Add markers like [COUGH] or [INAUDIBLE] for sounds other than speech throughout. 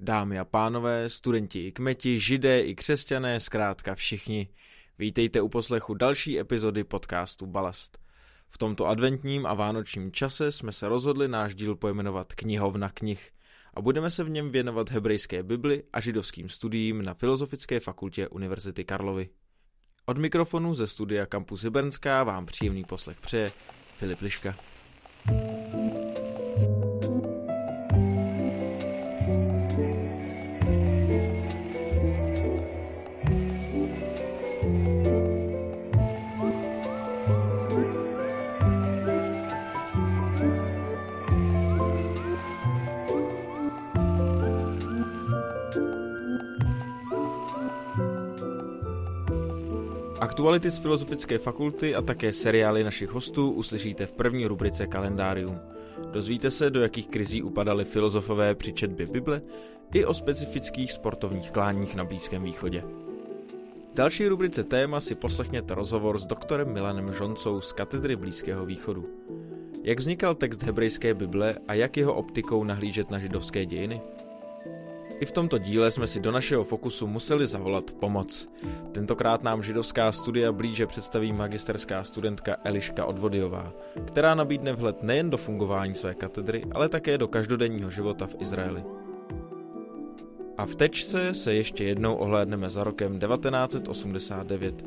Dámy a pánové, studenti i kmeti, židé i křesťané, zkrátka všichni. Vítejte u poslechu další epizody podcastu Balast. V tomto adventním a vánočním čase jsme se rozhodli náš díl pojmenovat Knihovna knih a budeme se v něm věnovat hebrejské Bibli a židovským studiím na Filozofické fakultě Univerzity Karlovy. Od mikrofonu ze studia Campus Hybernská vám příjemný poslech přeje Filip Liška. Aktuality z Filozofické fakulty a také seriály našich hostů uslyšíte v první rubrice Kalendárium. Dozvíte se, do jakých krizí upadali filozofové při četbě Bible i o specifických sportovních kláních na Blízkém východě. V další rubrice téma si poslechněte rozhovor s doktorem Milanem Žoncou z katedry Blízkého východu. Jak vznikal text hebrejské Bible a jak jeho optikou nahlížet na židovské dějiny? I v tomto díle jsme si do našeho fokusu museli zavolat pomoc. Tentokrát nám židovská studia blíže představí magisterská studentka Eliška Odvodyová, která nabídne vhled nejen do fungování své katedry, ale také do každodenního života v Izraeli. A v tečce se ještě jednou ohlédneme za rokem 1989,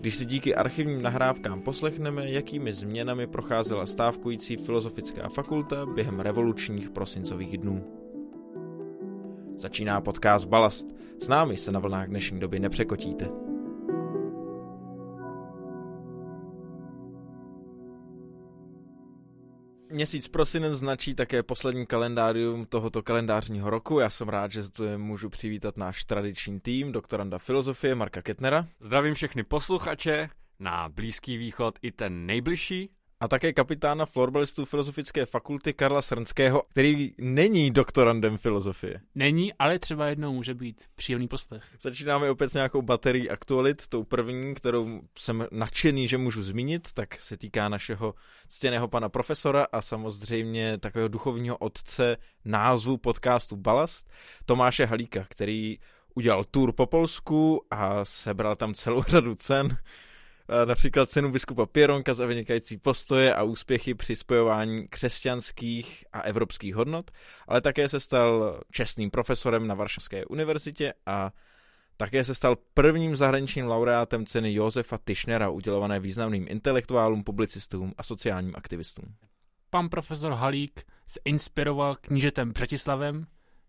když si díky archivním nahrávkám poslechneme, jakými změnami procházela stávkující filozofická fakulta během revolučních prosincových dnů. Začíná podcast Balast. S námi se na vlnách dnešní doby nepřekotíte. Měsíc prosinec značí také poslední kalendárium tohoto kalendářního roku. Já jsem rád, že tu můžu přivítat náš tradiční tým, doktoranda filozofie Marka Ketnera. Zdravím všechny posluchače na Blízký východ i ten nejbližší a také kapitána florbalistů Filozofické fakulty Karla Srnského, který není doktorandem filozofie. Není, ale třeba jednou může být příjemný poslech. Začínáme opět s nějakou baterií aktualit, tou první, kterou jsem nadšený, že můžu zmínit, tak se týká našeho ctěného pana profesora a samozřejmě takového duchovního otce názvu podcastu Balast, Tomáše Halíka, který udělal tour po Polsku a sebral tam celou [LAUGHS] řadu cen například cenu biskupa Pieronka za vynikající postoje a úspěchy při spojování křesťanských a evropských hodnot, ale také se stal čestným profesorem na Varšavské univerzitě a také se stal prvním zahraničním laureátem ceny Josefa Tischnera, udělované významným intelektuálům, publicistům a sociálním aktivistům. Pan profesor Halík se inspiroval knížetem Břetislavem,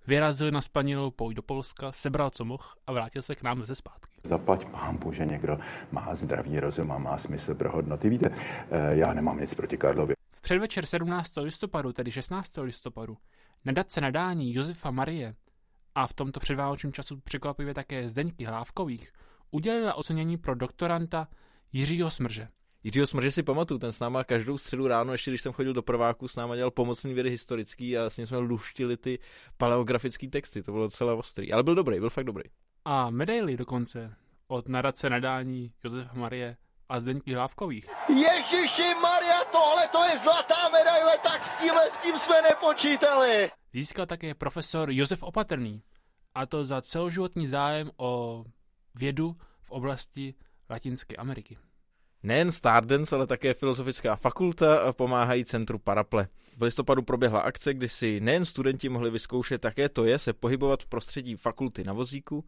vyrazil na spanilou pouť do Polska, sebral co mohl a vrátil se k nám ze zpátky. Zaplať pámbu, že někdo má zdravý rozum a má smysl pro hodnoty. Víte, eh, já nemám nic proti Karlovi. V předvečer 17. listopadu, tedy 16. listopadu, nadace nadání Josefa Marie a v tomto předvánočním času překvapivě také Zdeňky Hlávkových udělila ocenění pro doktoranta Jiřího Smrže. Jiřího Smrže si pamatuju, ten s náma každou středu ráno, ještě když jsem chodil do prváku, s náma dělal pomocný vědy historický a s ním jsme luštili ty paleografické texty, to bylo docela ostrý, ale byl dobrý, byl fakt dobrý. A medaily dokonce od nadace nadání Josefa Marie a Zdeňky Hlávkových. Ježiši Maria, tohle to je zlatá medaile, tak s tímhle s tím jsme nepočítali. Získal také profesor Josef Opatrný, a to za celoživotní zájem o vědu v oblasti Latinské Ameriky. Nejen Stardance, ale také Filozofická fakulta pomáhají Centru Paraple. V listopadu proběhla akce, kdy si nejen studenti mohli vyzkoušet, také to je se pohybovat v prostředí fakulty na vozíku,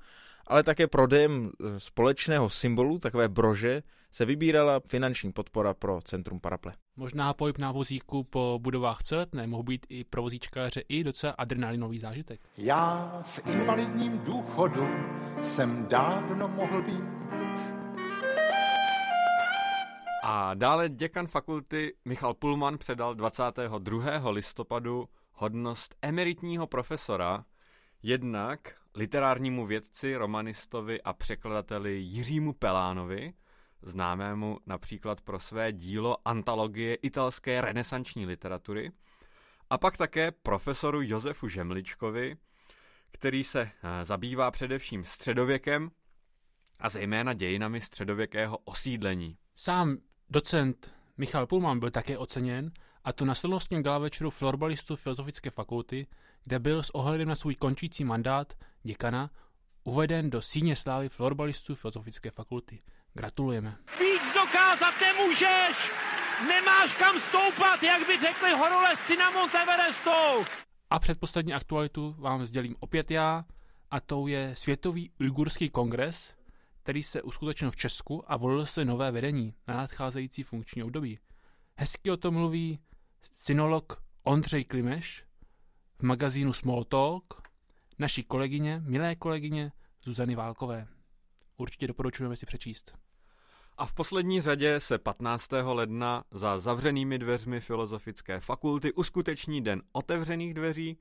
ale také prodejem společného symbolu, takové brože, se vybírala finanční podpora pro Centrum Paraple. Možná pohyb na vozíku po budovách celetné mohl být i pro vozíčkáře i docela adrenalinový zážitek. Já v invalidním důchodu jsem dávno mohl být a dále děkan fakulty Michal Pulman předal 22. listopadu hodnost emeritního profesora jednak literárnímu vědci, romanistovi a překladateli Jiřímu Pelánovi, známému například pro své dílo Antologie italské renesanční literatury, a pak také profesoru Josefu Žemličkovi, který se eh, zabývá především středověkem a zejména dějinami středověkého osídlení. Sám Docent Michal Pulman byl také oceněn, a to na slavnostním gala večeru florbalistů Filozofické fakulty, kde byl s ohledem na svůj končící mandát děkana uveden do síně slávy florbalistů Filozofické fakulty. Gratulujeme. Víc dokázat nemůžeš! Nemáš kam stoupat, jak by řekli horolezci na Mount Everestou! A předposlední aktualitu vám sdělím opět já, a tou je Světový ujgurský kongres, který se uskutečnil v Česku a volil se nové vedení na nadcházející funkční období. Hezky o tom mluví synolog Ondřej Klimeš v magazínu Small Talk, naší kolegyně, milé kolegyně Zuzany Válkové. Určitě doporučujeme si přečíst. A v poslední řadě se 15. ledna za zavřenými dveřmi Filozofické fakulty uskuteční den otevřených dveří,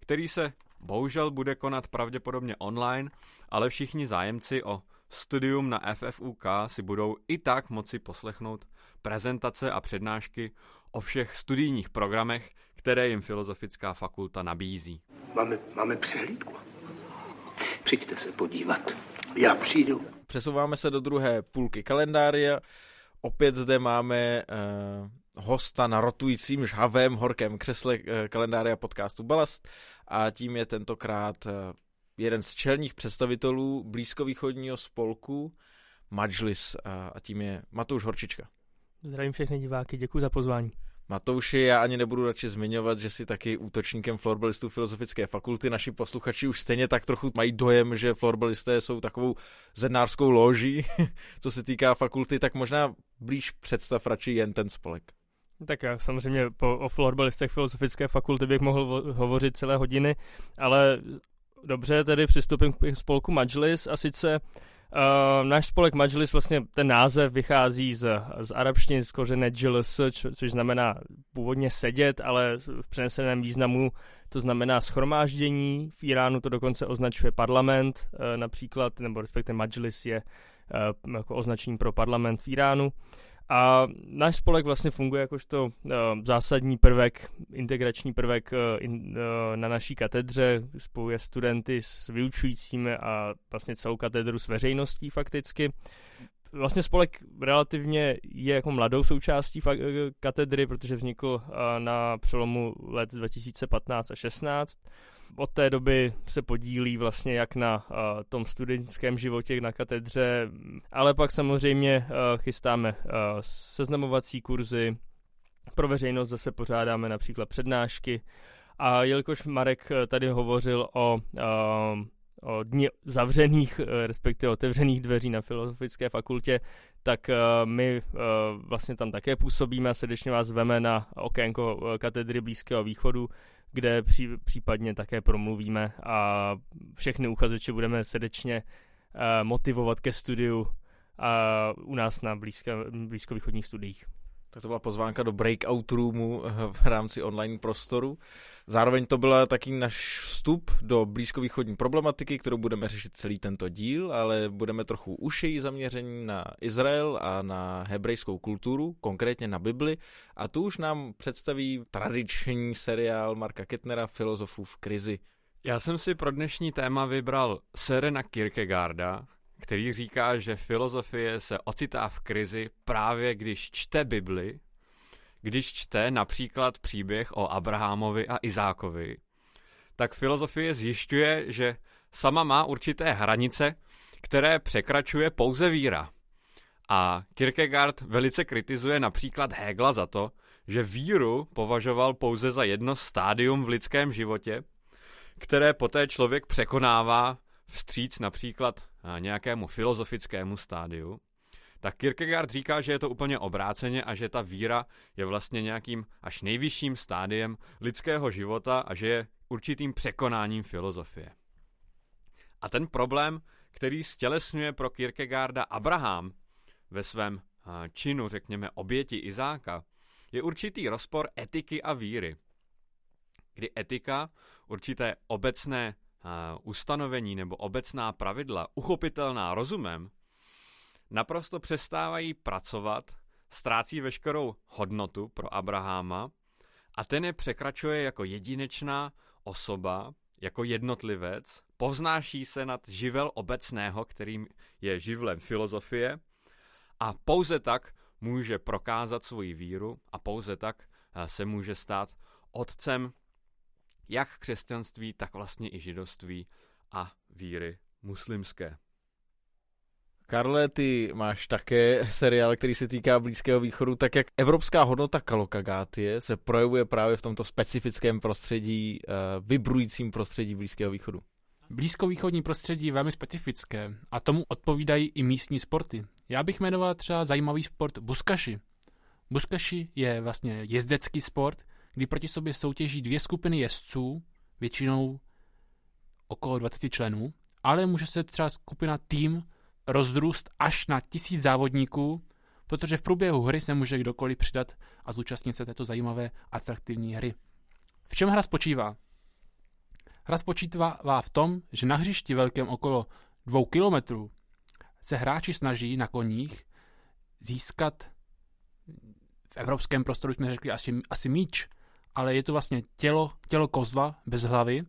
který se bohužel bude konat pravděpodobně online, ale všichni zájemci o studium na FFUK si budou i tak moci poslechnout prezentace a přednášky o všech studijních programech, které jim Filozofická fakulta nabízí. Máme, máme přehlídku. Přijďte se podívat. Já přijdu. Přesouváme se do druhé půlky kalendária. Opět zde máme uh, hosta na rotujícím žhavém horkém křesle uh, kalendária podcastu Balast a tím je tentokrát uh, jeden z čelních představitelů blízkovýchodního spolku Majlis uh, a tím je Matouš Horčička. Zdravím všechny diváky, děkuji za pozvání. Matouši, já ani nebudu radši zmiňovat, že jsi taky útočníkem florbalistů Filozofické fakulty. Naši posluchači už stejně tak trochu mají dojem, že florbalisté jsou takovou zednářskou loží, [LAUGHS] co se týká fakulty, tak možná blíž představ radši jen ten spolek. Tak já samozřejmě po, o florbalistech Filozofické fakulty bych mohl hovořit celé hodiny, ale dobře, tedy přistupím k spolku Majlis a sice Uh, náš spolek Majlis, vlastně ten název vychází z, z arabštiny, z kořené Jils, čo, což znamená původně sedět, ale v přeneseném významu to znamená schromáždění. V Iránu to dokonce označuje parlament, uh, například, nebo respektive Majlis je uh, jako označení pro parlament v Iránu. A náš spolek vlastně funguje jakožto uh, zásadní prvek, integrační prvek uh, in, uh, na naší katedře, spojuje studenty s vyučujícími a vlastně celou katedru s veřejností fakticky. Vlastně spolek relativně je jako mladou součástí katedry, protože vznikl na přelomu let 2015 a 16 od té doby se podílí vlastně jak na uh, tom studentském životě na katedře, ale pak samozřejmě uh, chystáme uh, seznamovací kurzy, pro veřejnost zase pořádáme například přednášky. A jelikož Marek tady hovořil o, o dni zavřených, respektive otevřených dveří na Filozofické fakultě, tak my vlastně tam také působíme a srdečně vás zveme na okénko katedry Blízkého východu, kde pří, případně také promluvíme a všechny uchazeče budeme srdečně motivovat ke studiu uh, u nás na blízko, blízkovýchodních studiích. Tak to byla pozvánka do breakout roomu eh, v rámci online prostoru. Zároveň to byla taky náš vstup do blízkovýchodní problematiky, kterou budeme řešit celý tento díl, ale budeme trochu ušeji zaměření na Izrael a na hebrejskou kulturu, konkrétně na Bibli. A tu už nám představí tradiční seriál Marka Kettnera Filozofů v krizi. Já jsem si pro dnešní téma vybral Serena Kierkegaarda, který říká, že filozofie se ocitá v krizi právě když čte Bibli, když čte například příběh o Abrahamovi a Izákovi, tak filozofie zjišťuje, že sama má určité hranice, které překračuje pouze víra. A Kierkegaard velice kritizuje například Hegla za to, že víru považoval pouze za jedno stádium v lidském životě, které poté člověk překonává vstříc například nějakému filozofickému stádiu, tak Kierkegaard říká, že je to úplně obráceně a že ta víra je vlastně nějakým až nejvyšším stádiem lidského života a že je určitým překonáním filozofie. A ten problém, který stělesňuje pro Kierkegaarda Abraham ve svém činu, řekněme, oběti Izáka, je určitý rozpor etiky a víry. Kdy etika, určité obecné ustanovení nebo obecná pravidla, uchopitelná rozumem, naprosto přestávají pracovat, ztrácí veškerou hodnotu pro Abraháma a ten je překračuje jako jedinečná osoba, jako jednotlivec, povznáší se nad živel obecného, kterým je živlem filozofie a pouze tak může prokázat svoji víru a pouze tak se může stát otcem jak křesťanství, tak vlastně i židovství a víry muslimské. Karle, ty máš také seriál, který se týká Blízkého východu, tak jak evropská hodnota kalokagátie se projevuje právě v tomto specifickém prostředí, uh, vybrujícím prostředí Blízkého východu. Blízkovýchodní prostředí je velmi specifické a tomu odpovídají i místní sporty. Já bych jmenoval třeba zajímavý sport buskaši. Buskaši je vlastně jezdecký sport, kdy proti sobě soutěží dvě skupiny jezdců, většinou okolo 20 členů, ale může se třeba skupina tým rozrůst až na tisíc závodníků, protože v průběhu hry se může kdokoliv přidat a zúčastnit se této zajímavé atraktivní hry. V čem hra spočívá? Hra spočítává v tom, že na hřišti velkém okolo dvou kilometrů se hráči snaží na koních získat v evropském prostoru jsme řekli asi, asi míč, ale je to vlastně tělo, tělo kozla bez hlavy,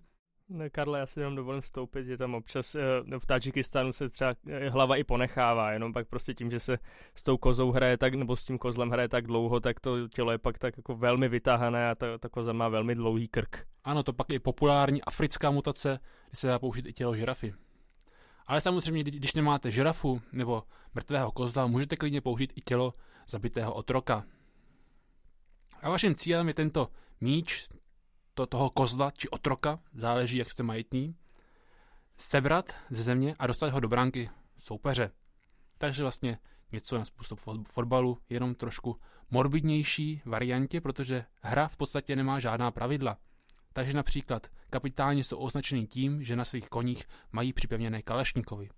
ne, Karle, já si jenom dovolím vstoupit, že tam občas eh, v Tadžikistánu se třeba eh, hlava i ponechává, jenom pak prostě tím, že se s tou kozou hraje tak, nebo s tím kozlem hraje tak dlouho, tak to tělo je pak tak jako velmi vytáhané a ta, ta koza má velmi dlouhý krk. Ano, to pak je populární africká mutace, kdy se dá použít i tělo žirafy. Ale samozřejmě, když nemáte žirafu nebo mrtvého kozla, můžete klidně použít i tělo zabitého otroka. A vaším cílem je tento míč, to, toho kozla či otroka, záleží, jak jste majetní, sebrat ze země a dostat ho do bránky soupeře. Takže vlastně něco na způsob fotbalu, jenom trošku morbidnější variantě, protože hra v podstatě nemá žádná pravidla. Takže například kapitáni jsou označeni tím, že na svých koních mají připevněné kalešníkovi.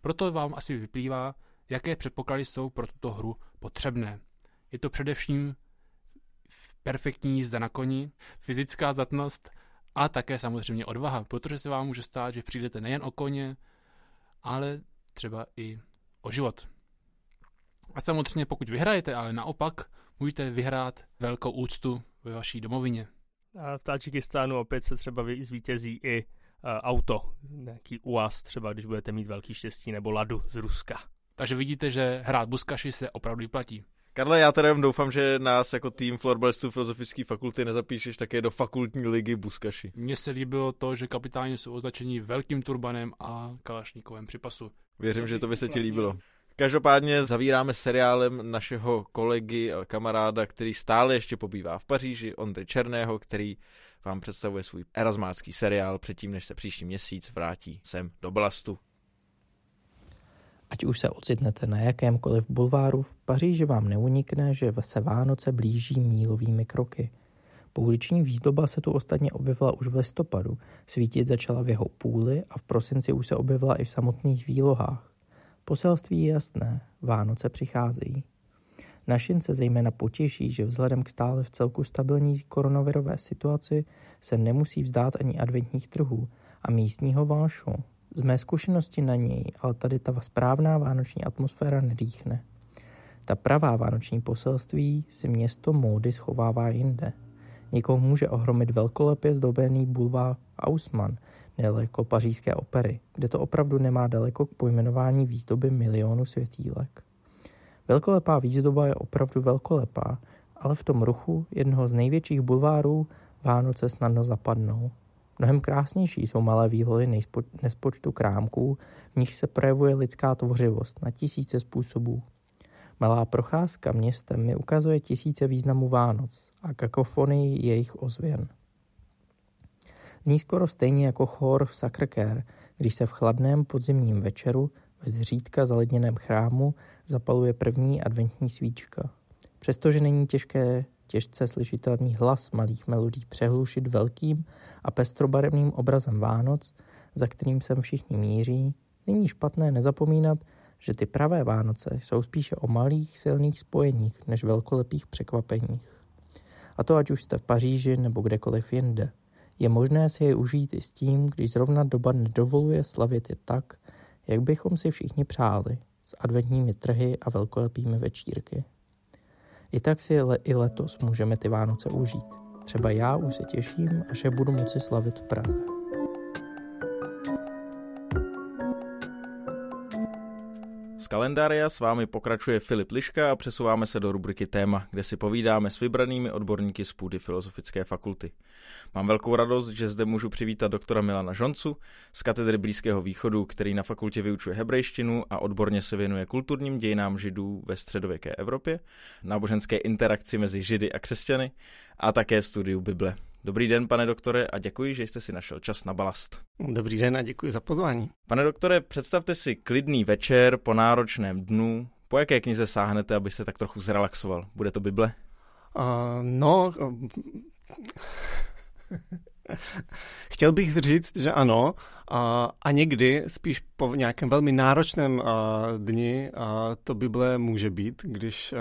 Proto vám asi vyplývá, jaké předpoklady jsou pro tuto hru potřebné. Je to především perfektní jízda na koni, fyzická zdatnost a také samozřejmě odvaha, protože se vám může stát, že přijdete nejen o koně, ale třeba i o život. A samozřejmě pokud vyhrajete, ale naopak můžete vyhrát velkou úctu ve vaší domovině. A v Tadžikistánu opět se třeba zvítězí i uh, auto, nějaký UAZ třeba, když budete mít velký štěstí, nebo Ladu z Ruska. Takže vidíte, že hrát buskaši se opravdu vyplatí. Karle, já teda doufám, že nás jako tým florbalistů Filozofické fakulty nezapíšeš také do fakultní ligy Buskaši. Mně se líbilo to, že kapitáni jsou označeni velkým turbanem a kalašníkovém připasu. Věřím, že to by se ti líbilo. Každopádně zavíráme seriálem našeho kolegy a kamaráda, který stále ještě pobývá v Paříži, Ondry Černého, který vám představuje svůj erasmácký seriál předtím, než se příští měsíc vrátí sem do Blastu. Ať už se ocitnete na jakémkoliv bulváru, v Paříži vám neunikne, že se Vánoce blíží mílovými kroky. Pouliční výzdoba se tu ostatně objevila už v listopadu, svítit začala v jeho půli a v prosinci už se objevila i v samotných výlohách. Poselství je jasné, Vánoce přicházejí. Našin se zejména potěší, že vzhledem k stále v celku stabilní koronavirové situaci se nemusí vzdát ani adventních trhů a místního vášu, z mé zkušenosti na něj, ale tady ta správná vánoční atmosféra nedýchne. Ta pravá vánoční poselství si město módy schovává jinde. Někoho může ohromit velkolepě zdobený bulvár Ausman, nedaleko pařížské opery, kde to opravdu nemá daleko k pojmenování výzdoby milionu světílek. Velkolepá výzdoba je opravdu velkolepá, ale v tom ruchu jednoho z největších bulvárů Vánoce snadno zapadnou. Mnohem krásnější jsou malé výlohy nespočtu krámků, v nich se projevuje lidská tvořivost na tisíce způsobů. Malá procházka městem mi ukazuje tisíce významů Vánoc a kakofonii jejich ozvěn. Zní skoro stejně jako chor v Sacré když se v chladném podzimním večeru ve zřídka zaledněném chrámu zapaluje první adventní svíčka. Přestože není těžké těžce slyšitelný hlas malých melodí přehlušit velkým a pestrobarevným obrazem Vánoc, za kterým sem všichni míří, není špatné nezapomínat, že ty pravé Vánoce jsou spíše o malých silných spojeních než velkolepých překvapeních. A to ať už jste v Paříži nebo kdekoliv jinde. Je možné si je užít i s tím, když zrovna doba nedovoluje slavit je tak, jak bychom si všichni přáli, s adventními trhy a velkolepými večírky. I tak si le- i letos můžeme ty Vánoce užít. Třeba já už se těším, až je budu moci slavit v Praze. Kalendária s vámi pokračuje Filip Liška a přesouváme se do rubriky Téma, kde si povídáme s vybranými odborníky z půdy Filozofické fakulty. Mám velkou radost, že zde můžu přivítat doktora Milana Žoncu z katedry Blízkého východu, který na fakultě vyučuje hebrejštinu a odborně se věnuje kulturním dějinám židů ve středověké Evropě, náboženské interakci mezi židy a křesťany a také studiu Bible. Dobrý den, pane doktore, a děkuji, že jste si našel čas na balast. Dobrý den a děkuji za pozvání. Pane doktore, představte si klidný večer po náročném dnu. Po jaké knize sáhnete, abyste tak trochu zrelaxoval? Bude to Bible? Uh, no, [LAUGHS] Chtěl bych říct, že ano, a, někdy, spíš po nějakém velmi náročném dni, to Bible může být, když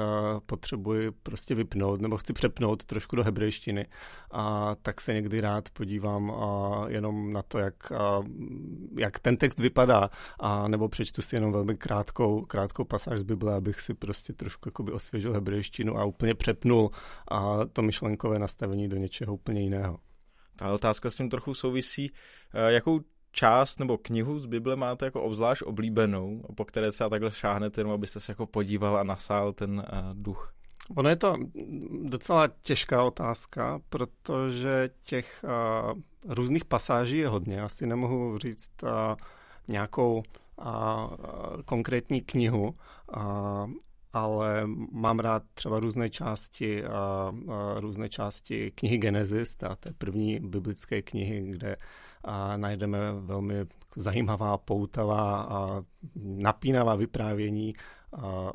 potřebuji prostě vypnout nebo chci přepnout trošku do hebrejštiny, a tak se někdy rád podívám jenom na to, jak, jak ten text vypadá, a nebo přečtu si jenom velmi krátkou, krátkou pasáž z Bible, abych si prostě trošku jakoby osvěžil hebrejštinu a úplně přepnul a to myšlenkové nastavení do něčeho úplně jiného. Ta otázka s tím trochu souvisí. Eh, jakou část nebo knihu z Bible máte jako obzvlášť oblíbenou, po které třeba takhle šáhnete, jenom abyste se jako podíval a nasál ten uh, duch? Ono je to docela těžká otázka, protože těch uh, různých pasáží je hodně. Asi nemohu říct uh, nějakou uh, konkrétní knihu, uh, ale mám rád třeba různé části, a, a různé části knihy Genesis, té první biblické knihy, kde a najdeme velmi zajímavá, poutavá a napínavá vyprávění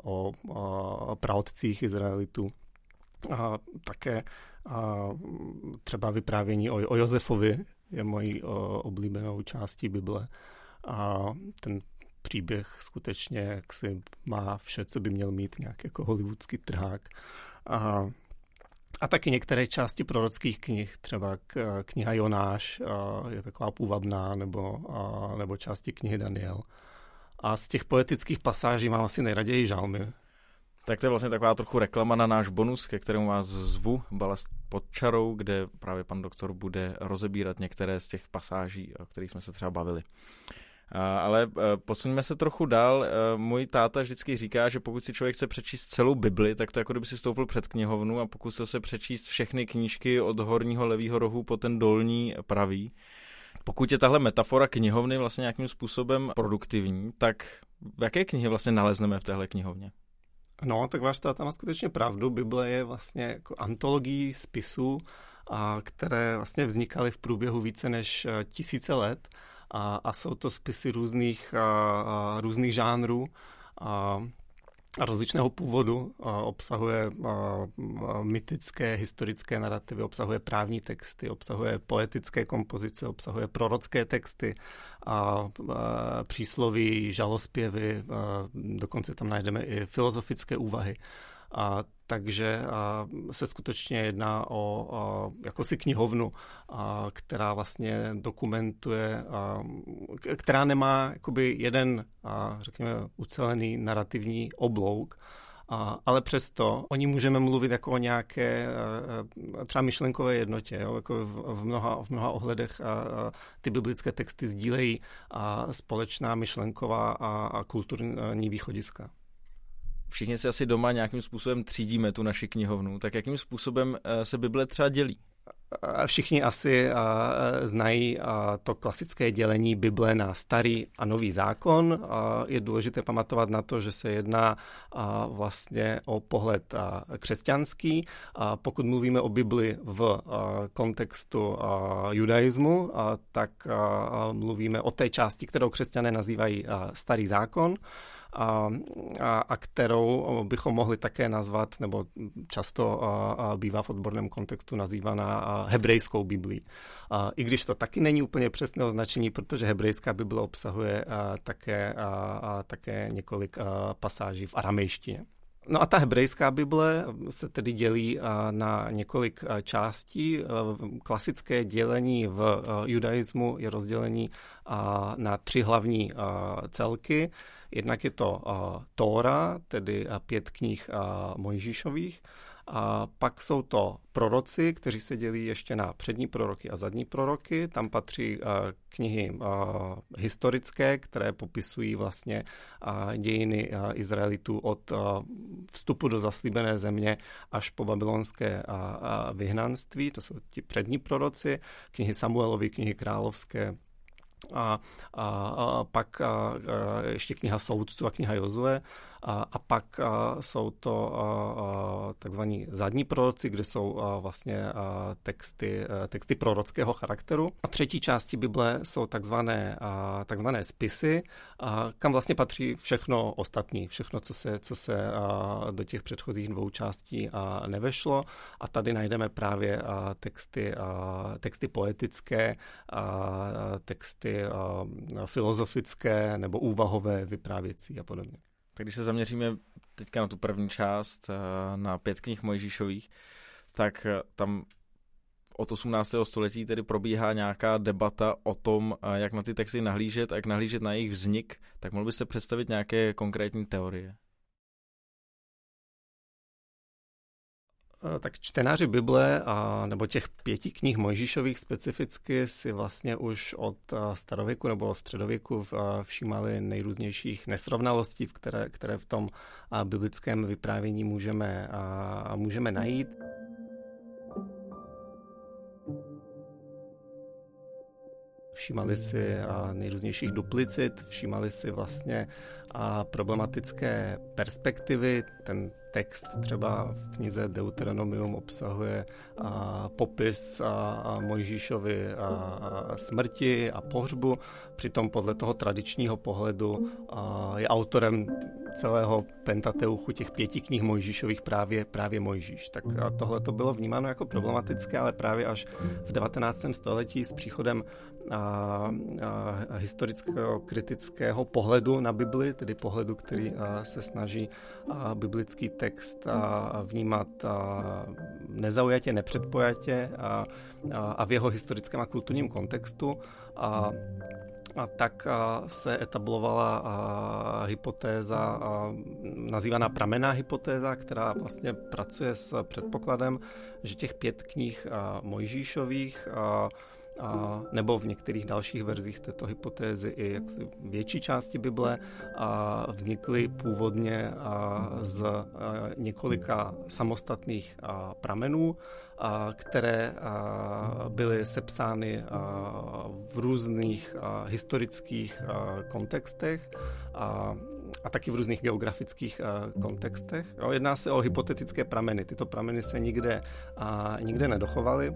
o, o Izraelitů. A také a třeba vyprávění o, o Josefovi je mojí o, oblíbenou částí Bible. A ten příběh skutečně jaksi má vše, co by měl mít nějak jako hollywoodský trhák. A, a taky některé části prorockých knih, třeba kniha Jonáš je taková půvabná, nebo, nebo části knihy Daniel. A z těch poetických pasáží mám asi nejraději žalmy. Tak to je vlastně taková trochu reklama na náš bonus, ke kterému vás zvu, Balast pod čarou, kde právě pan doktor bude rozebírat některé z těch pasáží, o kterých jsme se třeba bavili. Ale e, posuňme se trochu dál. E, můj táta vždycky říká, že pokud si člověk chce přečíst celou Bibli, tak to jako kdyby si stoupil před knihovnu a pokusil se přečíst všechny knížky od horního levého rohu po ten dolní pravý. Pokud je tahle metafora knihovny vlastně nějakým způsobem produktivní, tak v jaké knihy vlastně nalezneme v téhle knihovně? No, tak váš táta má skutečně pravdu. Bible je vlastně jako antologií spisů, a které vlastně vznikaly v průběhu více než e, tisíce let a, a jsou to spisy různých, a, a, různých žánrů a, a rozličného původu. A obsahuje a, a, mytické, historické narrativy, obsahuje právní texty, obsahuje poetické kompozice, obsahuje prorocké texty a, a přísloví, žalospěvy, a dokonce tam najdeme i filozofické úvahy. A, takže se skutečně jedná o a, jakousi knihovnu, která vlastně dokumentuje, která nemá jakoby jeden, řekněme, ucelený narrativní oblouk, ale přesto o ní můžeme mluvit jako o nějaké třeba myšlenkové jednotě. Jo? Jako v, mnoha, v mnoha ohledech ty biblické texty sdílejí a společná myšlenková a, a kulturní východiska všichni si asi doma nějakým způsobem třídíme tu naši knihovnu, tak jakým způsobem eh, se Bible třeba dělí? Všichni asi znají to klasické dělení Bible na starý a nový zákon. Je důležité pamatovat na to, že se jedná vlastně o pohled křesťanský. Pokud mluvíme o Bibli v kontextu judaismu, tak mluvíme o té části, kterou křesťané nazývají starý zákon a, a, a kterou bychom mohli také nazvat, nebo často a, a bývá v odborném kontextu nazývaná hebrejskou Biblí. A, I když to taky není úplně přesné označení, protože hebrejská Bible obsahuje a, také, a, a, také několik a, pasáží v aramejštině. No a ta hebrejská Bible se tedy dělí na několik částí. Klasické dělení v judaismu je rozdělení na tři hlavní celky. Jednak je to uh, Tóra, tedy uh, pět knih uh, Mojžíšových, A pak jsou to proroci, kteří se dělí ještě na přední proroky a zadní proroky. Tam patří knihy historické, které popisují vlastně dějiny Izraelitů od vstupu do zaslíbené země až po babylonské vyhnanství. To jsou ti přední proroci, knihy Samuelovy, knihy královské, a, a, a pak a, a ještě kniha soudců a kniha Jozue a, a pak a, jsou to takzvaní zadní proroci, kde jsou vlastně texty, texty prorockého charakteru. A třetí části Bible jsou takzvané, takzvané spisy, kam vlastně patří všechno ostatní, všechno, co se, co se do těch předchozích dvou částí nevešlo. A tady najdeme právě texty, texty poetické, texty filozofické nebo úvahové, vyprávěcí a podobně. Tak když se zaměříme teďka na tu první část, eh, na pět knih Mojžíšových, tak eh, tam od 18. století tedy probíhá nějaká debata o tom, eh, jak na ty texty nahlížet a jak nahlížet na jejich vznik, tak mohl byste představit nějaké konkrétní teorie? Tak čtenáři Bible a, nebo těch pěti knih Mojžíšových specificky si vlastně už od eh, starověku nebo středověku eh, všímali nejrůznějších nesrovnalostí, které, které v tom biblickém vyprávění můžeme, můžeme najít. Všímali si nejrůznějších duplicit, všímali si vlastně problematické perspektivy. Ten text třeba v knize Deuteronomium obsahuje a, popis a, a Mojžíšovi a, a smrti a pohřbu, přitom podle toho tradičního pohledu a, je autorem celého Pentateuchu, těch pěti knih Mojžíšových právě, právě Mojžíš. Tak tohle to bylo vnímáno jako problematické, ale právě až v 19. století s příchodem a, a, historického kritického pohledu na Bibli, tedy pohledu, který se snaží biblický text vnímat nezaujatě, nepředpojatě a v jeho historickém a kulturním kontextu. A, a tak se etablovala hypotéza, nazývaná pramená hypotéza, která vlastně pracuje s předpokladem, že těch pět knih Mojžíšových a, nebo v některých dalších verzích této hypotézy i jaksi větší části Bible a vznikly původně a, z a, několika samostatných a, pramenů, a, které a, byly sepsány a, v různých a, historických a, kontextech a, a taky v různých geografických kontextech. Jo, jedná se o hypotetické prameny. Tyto prameny se nikde, nikde nedochovaly.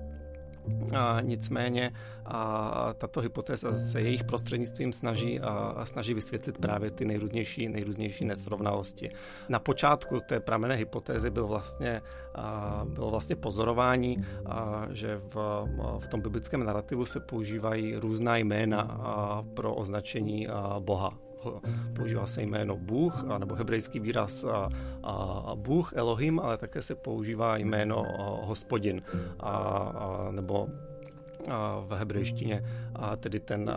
A nicméně a tato hypotéza se jejich prostřednictvím snaží, a, snaží vysvětlit právě ty nejrůznější, nejrůznější nesrovnalosti. Na počátku té pramené hypotézy byl vlastně, a, bylo vlastně pozorování, a, že v, v tom biblickém narrativu se používají různá jména a, pro označení a, Boha používá se jméno Bůh, nebo hebrejský výraz a, a Bůh, Elohim, ale také se používá jméno hospodin, a, a, nebo v hebrejštině, a tedy ten,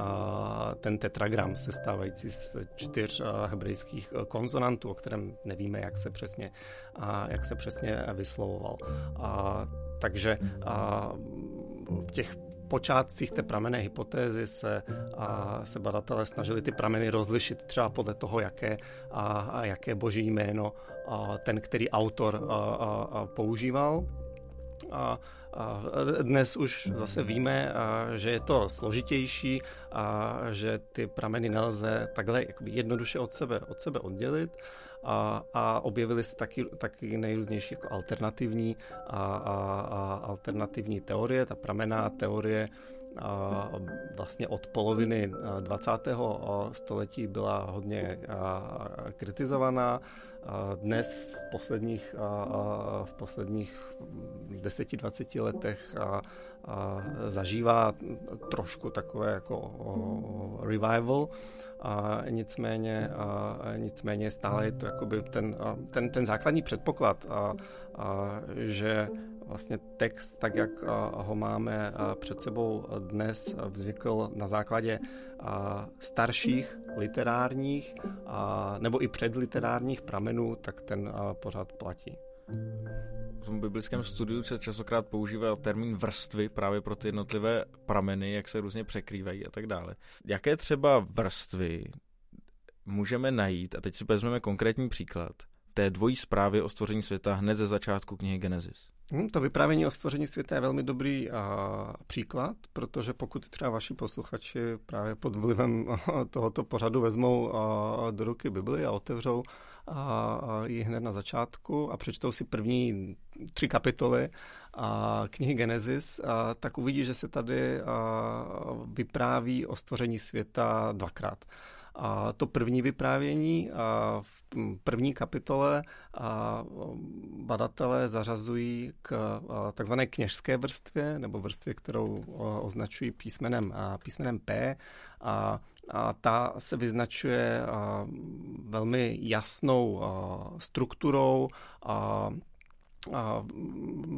ten tetragram sestávající z čtyř hebrejských konzonantů, o kterém nevíme, jak se přesně, jak se přesně vyslovoval. A, takže a, v těch počátcích té pramené hypotézy se, a, se badatelé snažili ty prameny rozlišit třeba podle toho, jaké, a, a jaké boží jméno a, ten, který autor a, a, a používal. A, a dnes už zase víme, a, že je to složitější a že ty prameny nelze takhle jednoduše od sebe, od sebe oddělit a, a objevily se taky, taky nejrůznější jako alternativní a, a, a alternativní teorie. Ta pramená teorie a vlastně od poloviny 20. století byla hodně kritizovaná. Dnes v posledních, v posledních 10-20 letech zažívá trošku takové jako revival. A nicméně, a nicméně stále je to jakoby ten, ten, ten základní předpoklad, a, a, že vlastně text, tak jak ho máme před sebou dnes, vznikl na základě starších literárních nebo i předliterárních pramenů, tak ten pořád platí. v biblickém studiu se časokrát používá termín vrstvy právě pro ty jednotlivé prameny, jak se různě překrývají a tak dále. Jaké třeba vrstvy můžeme najít, a teď si vezmeme konkrétní příklad, té dvojí zprávy o stvoření světa hned ze začátku knihy Genesis? Hmm, to vyprávění o stvoření světa je velmi dobrý a, příklad, protože pokud třeba vaši posluchači právě pod vlivem [LAUGHS] tohoto pořadu vezmou a, do ruky Bibli a otevřou a, a ji hned na začátku a přečtou si první tři kapitoly a knihy Genesis, a, tak uvidí, že se tady a, vypráví o stvoření světa dvakrát. A to první vyprávění a v první kapitole a badatelé zařazují k takzvané kněžské vrstvě, nebo vrstvě, kterou označují písmenem, písmenem P. A a ta se vyznačuje velmi jasnou strukturou a a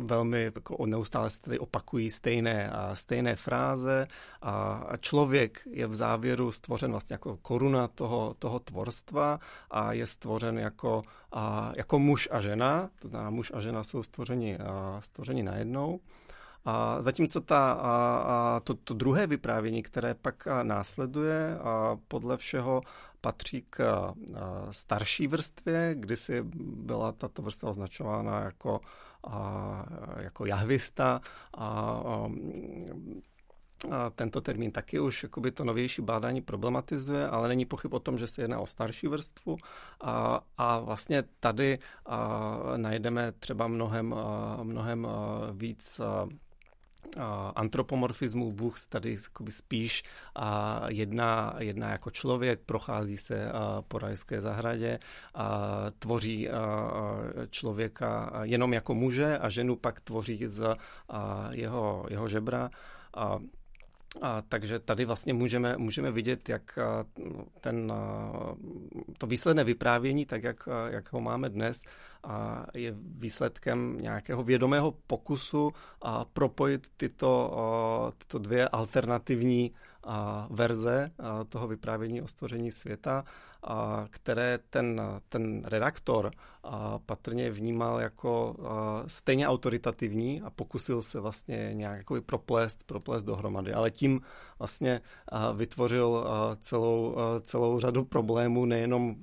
velmi jako neustále se tady opakují stejné, a stejné fráze a člověk je v závěru stvořen vlastně jako koruna toho, toho tvorstva a je stvořen jako, a, jako muž a žena, to znamená muž a žena jsou stvořeni, a, stvořeni najednou. A zatímco ta, a, a to, to druhé vyprávění, které pak následuje, a podle všeho patří k starší vrstvě, kdysi byla tato vrstva označována jako, jako jahvista a, a tento termín taky už jakoby to novější bádání problematizuje, ale není pochyb o tom, že se jedná o starší vrstvu. A, a vlastně tady a, najdeme třeba mnohem, a, mnohem a, víc a, antropomorfismu. Bůh tady spíš jedná, jedná jako člověk, prochází se po rajské zahradě, tvoří člověka jenom jako muže a ženu pak tvoří z jeho, jeho žebra. A takže tady vlastně můžeme, můžeme vidět, jak ten, to výsledné vyprávění, tak jak, jak ho máme dnes, a je výsledkem nějakého vědomého pokusu a propojit tyto, tyto dvě alternativní verze toho vyprávění o stvoření světa které ten, ten redaktor patrně vnímal jako stejně autoritativní a pokusil se vlastně nějak proplést, proplést dohromady. Ale tím vlastně vytvořil celou, celou řadu problémů nejenom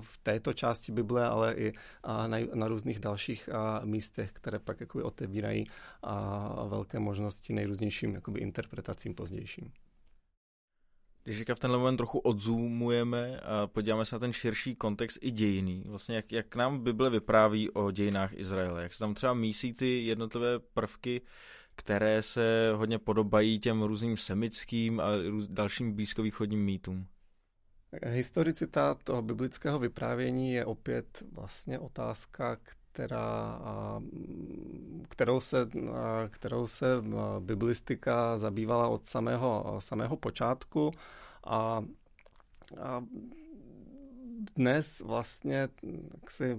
v této části Bible, ale i na, na různých dalších místech, které pak jakoby otevírají velké možnosti nejrůznějším jakoby interpretacím pozdějším. Když říká v tenhle moment trochu odzoomujeme a podíváme se na ten širší kontext i dějiný, vlastně jak, jak nám Bible vypráví o dějinách Izraele, jak se tam třeba mísí ty jednotlivé prvky, které se hodně podobají těm různým semickým a dalším blízkovýchodním mýtům. Historicita toho biblického vyprávění je opět vlastně otázka, která, kterou, se, kterou se biblistika zabývala od samého, samého počátku a, a dnes vlastně si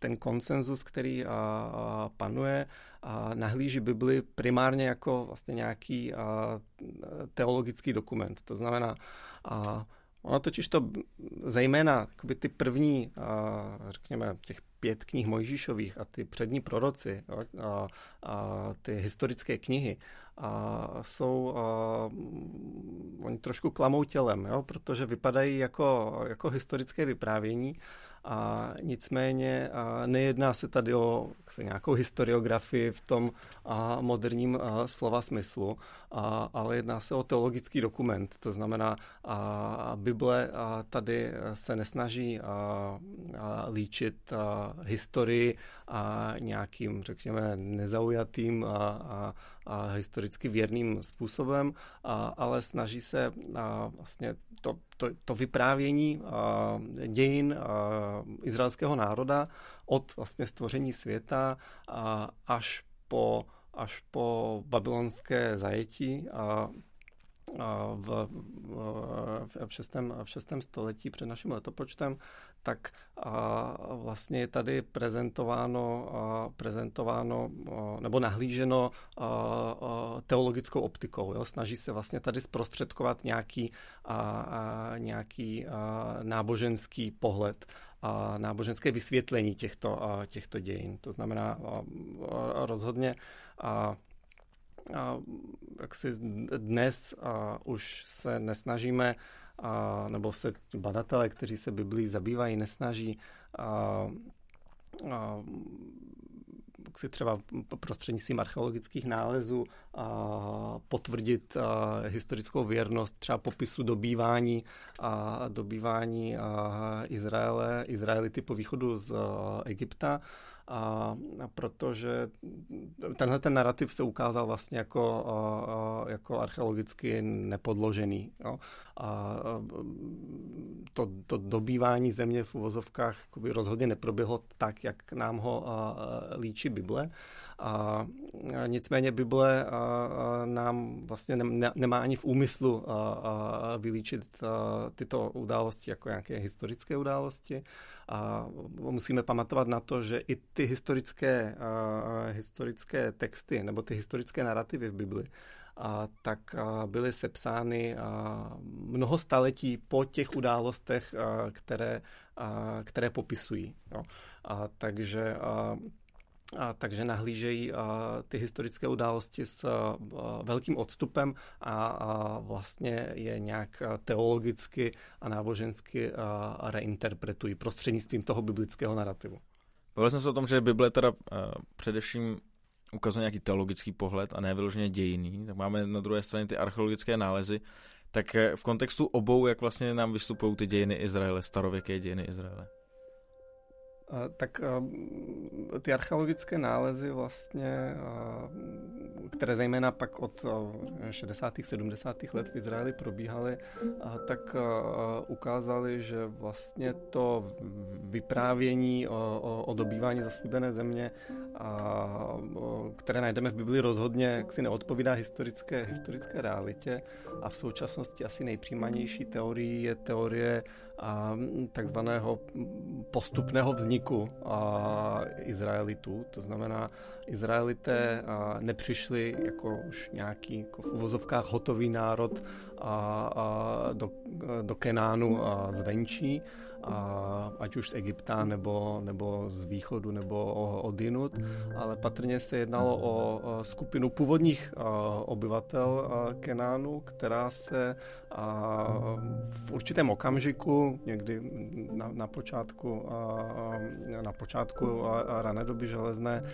ten konsenzus, který a, a panuje, a nahlíží Bibli primárně jako vlastně nějaký a, teologický dokument. To znamená, a, Ono totiž to zejména ty první, řekněme, těch pět knih Mojžíšových a ty přední proroci a, a ty historické knihy a jsou, a, oni trošku klamou tělem, jo, protože vypadají jako, jako historické vyprávění, a nicméně a nejedná se tady o se nějakou historiografii v tom a moderním a, slova smyslu, a, ale jedná se o teologický dokument. To znamená, a, Bible a tady se nesnaží a, a líčit a, historii a nějakým, řekněme, nezaujatým a, a, a historicky věrným způsobem, a, ale snaží se a, vlastně to, to, to vyprávění a, dějin a, izraelského národa od vlastně stvoření světa a, až po až po babylonské zajetí a v, v, šestém, v šestém století před naším letopočtem, tak vlastně je tady prezentováno, prezentováno nebo nahlíženo teologickou optikou. Jo? Snaží se vlastně tady zprostředkovat nějaký, nějaký náboženský pohled náboženské vysvětlení těchto, těchto dějin. To znamená rozhodně a, a, jak si dnes a, už se nesnažíme a, nebo se badatelé, kteří se Biblí zabývají, nesnaží a, a, si třeba prostřednictvím archeologických nálezů a potvrdit a, historickou věrnost třeba popisu dobývání a dobývání a Izraele, Izraelity po východu z Egypta. A, a protože tenhle ten narrativ se ukázal vlastně jako, jako archeologicky nepodložený. Jo. A to, to dobývání země v uvozovkách rozhodně neproběhlo tak, jak nám ho líčí Bible. A nicméně Bible nám vlastně nemá ani v úmyslu vylíčit tyto události jako nějaké historické události. A musíme pamatovat na to, že i ty historické, historické texty nebo ty historické narrativy v Bibli a, tak a, byly sepsány a, mnoho staletí po těch událostech, a, které, a, které popisují. Jo. A, takže a, a, takže nahlížejí a, ty historické události s a, velkým odstupem a, a vlastně je nějak teologicky a nábožensky a, a reinterpretují prostřednictvím toho biblického narrativu. Bavili jsme se o tom, že Bible teda uh, především ukazuje nějaký teologický pohled a ne vyloženě dějiný. Tak máme na druhé straně ty archeologické nálezy. Tak v kontextu obou, jak vlastně nám vystupují ty dějiny Izraele, starověké dějiny Izraele? Tak ty archeologické nálezy vlastně, které zejména pak od 60. 70. let v Izraeli probíhaly, tak ukázaly, že vlastně to vyprávění o, o dobývání zaslíbené země, které najdeme v Biblii rozhodně, jak si neodpovídá historické, historické realitě a v současnosti asi nejpříjmanější teorií je teorie takzvaného postupného vzniku Izraelitů. To znamená, Izraelité nepřišli jako už nějaký jako v uvozovkách hotový národ a, a do, do Kenánu a zvenčí, a ať už z Egypta nebo, nebo z východu nebo odinut, ale patrně se jednalo o skupinu původních obyvatel Kenánu, která se v určitém okamžiku, někdy na, na počátku, na počátku rané doby železné,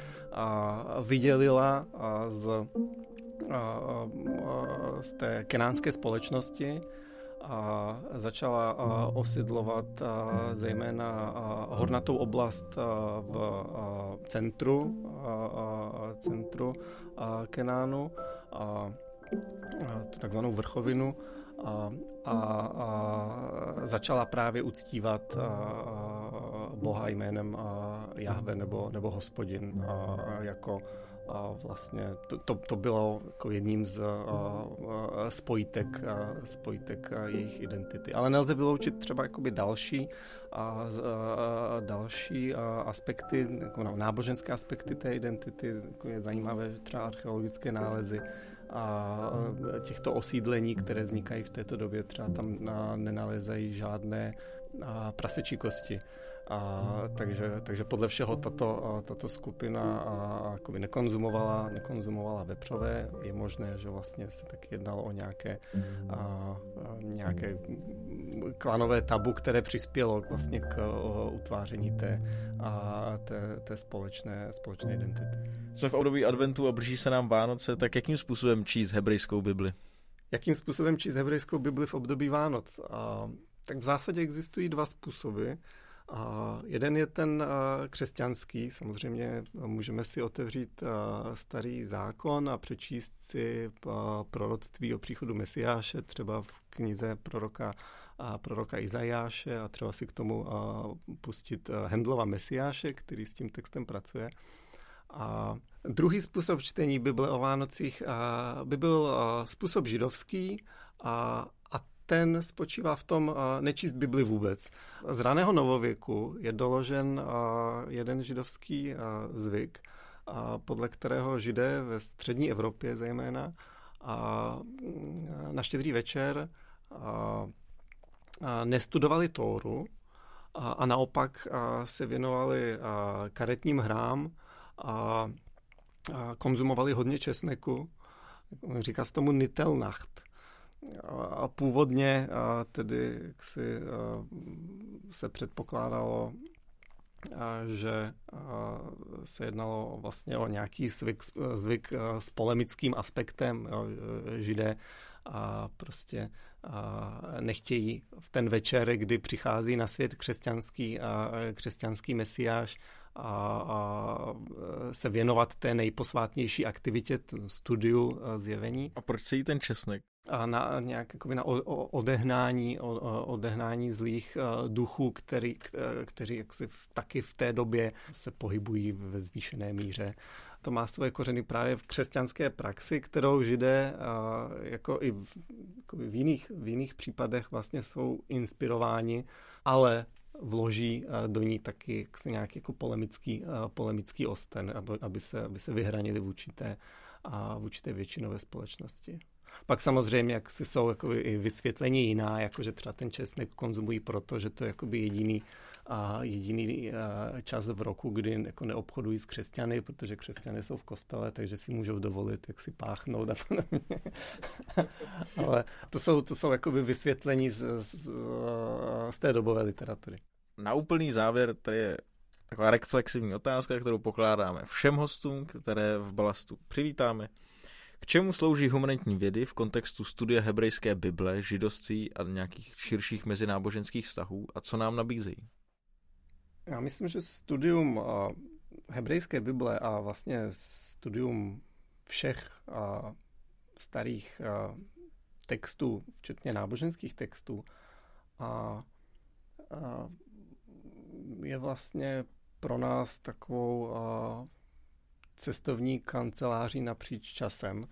vydělila z, z té kenánské společnosti a začala osidlovat zejména hornatou oblast v centru, centru Kenánu, tu takzvanou vrchovinu, a, a, a začala právě uctívat a, a Boha jménem a Jahve nebo, nebo hospodin a, jako a vlastně to, to, to bylo jako jedním z a, a spojitek, a, spojitek a jejich identity. Ale nelze vyloučit třeba jakoby další a, a, další a, aspekty, jako náboženské aspekty té identity, jako je zajímavé třeba archeologické nálezy a těchto osídlení, které vznikají v této době, třeba tam nenalezají žádné prasečí kosti. A, takže, takže podle všeho tato, tato skupina a, a, nekonzumovala, nekonzumovala vepřové. Je možné, že vlastně se tak jednalo o nějaké, a, a, nějaké klanové tabu, které přispělo vlastně k o, utváření té, a, té, té společné, společné identity. Jsme v období adventu a blíží se nám Vánoce, tak jakým způsobem číst hebrejskou Bibli? Jakým způsobem číst hebrejskou Bibli v období Vánoc? A, tak v zásadě existují dva způsoby. Jeden je ten křesťanský, samozřejmě můžeme si otevřít starý zákon a přečíst si proroctví o příchodu Mesiáše, třeba v knize proroka, proroka Izajáše a třeba si k tomu pustit Hendlova Mesiáše, který s tím textem pracuje. A druhý způsob čtení Bible o Vánocích by byl způsob židovský a, ten spočívá v tom nečíst Bibli vůbec. Z raného novověku je doložen jeden židovský zvyk, podle kterého židé ve střední Evropě zejména na štědrý večer nestudovali Tóru, a, naopak se věnovali karetním hrám a, a konzumovali hodně česneku. Říká se tomu Nitelnacht. A původně a tedy si, se předpokládalo, a, že a, se jednalo vlastně o nějaký zvyk, zvyk s polemickým aspektem. Jo, židé a prostě a nechtějí v ten večer, kdy přichází na svět křesťanský, a křesťanský mesiáš, a, a se věnovat té nejposvátnější aktivitě, studiu zjevení. A proč se jí ten česnek? A na nějak jakoby na odehnání, odehnání zlých duchů, který, kteří jaksi taky v té době se pohybují ve zvýšené míře to má svoje kořeny právě v křesťanské praxi, kterou židé jako i v, jako v, jiných, v jiných případech vlastně jsou inspirováni, ale vloží do ní taky nějaký jako polemický, polemický osten, aby, aby, se, aby se vyhranili vůči a vůči té většinové společnosti. Pak samozřejmě, jak si jsou jako i vysvětlení jiná, jako že třeba ten česnek konzumují proto, že to je jakoby jediný a jediný čas v roku, kdy jako neobchodují s křesťany, protože křesťany jsou v kostele, takže si můžou dovolit, jak si páchnout a podobně. [LAUGHS] Ale to jsou, to jsou jakoby vysvětlení z, z, z té dobové literatury. Na úplný závěr, to je taková reflexivní otázka, kterou pokládáme všem hostům, které v Balastu přivítáme. K čemu slouží humanitní vědy v kontextu studia hebrejské Bible, židoství a nějakých širších mezináboženských vztahů a co nám nabízejí? Já myslím, že studium hebrejské Bible a vlastně studium všech starých textů, včetně náboženských textů, a, je vlastně pro nás takovou cestovní kanceláří napříč časem,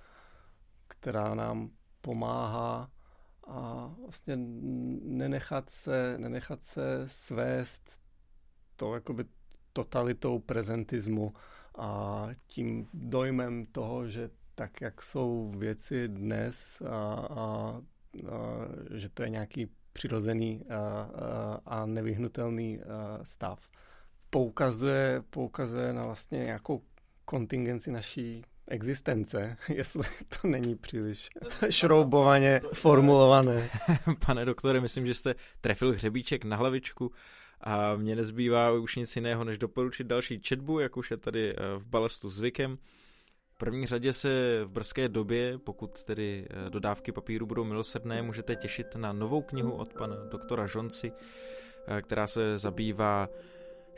která nám pomáhá a vlastně nenechat se, nenechat se svést to jakoby totalitou prezentismu a tím dojmem toho, že tak, jak jsou věci dnes a, a, a že to je nějaký přirozený a, a, nevyhnutelný stav. Poukazuje, poukazuje na vlastně nějakou kontingenci naší existence, [LAUGHS] jestli to není příliš [LAUGHS] šroubovaně formulované. [LAUGHS] Pane doktore, myslím, že jste trefil hřebíček na hlavičku a mně nezbývá už nic jiného, než doporučit další četbu, jak už je tady eh, v balastu zvykem. V první řadě se v brzké době, pokud tedy eh, dodávky papíru budou milosrdné, můžete těšit na novou knihu od pana doktora Žonci, eh, která se zabývá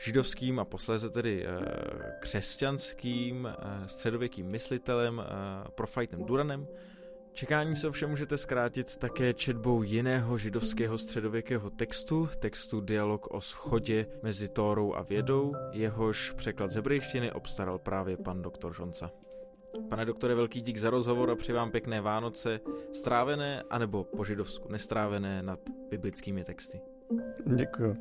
židovským a posléze tedy křesťanským středověkým myslitelem Profajtem Duranem, Čekání se ovšem můžete zkrátit také četbou jiného židovského středověkého textu, textu Dialog o schodě mezi Tórou a vědou, jehož překlad z hebrejštiny obstaral právě pan doktor Žonca. Pane doktore, velký dík za rozhovor a přeji vám pěkné Vánoce, strávené anebo po židovsku nestrávené nad biblickými texty. Děkuji.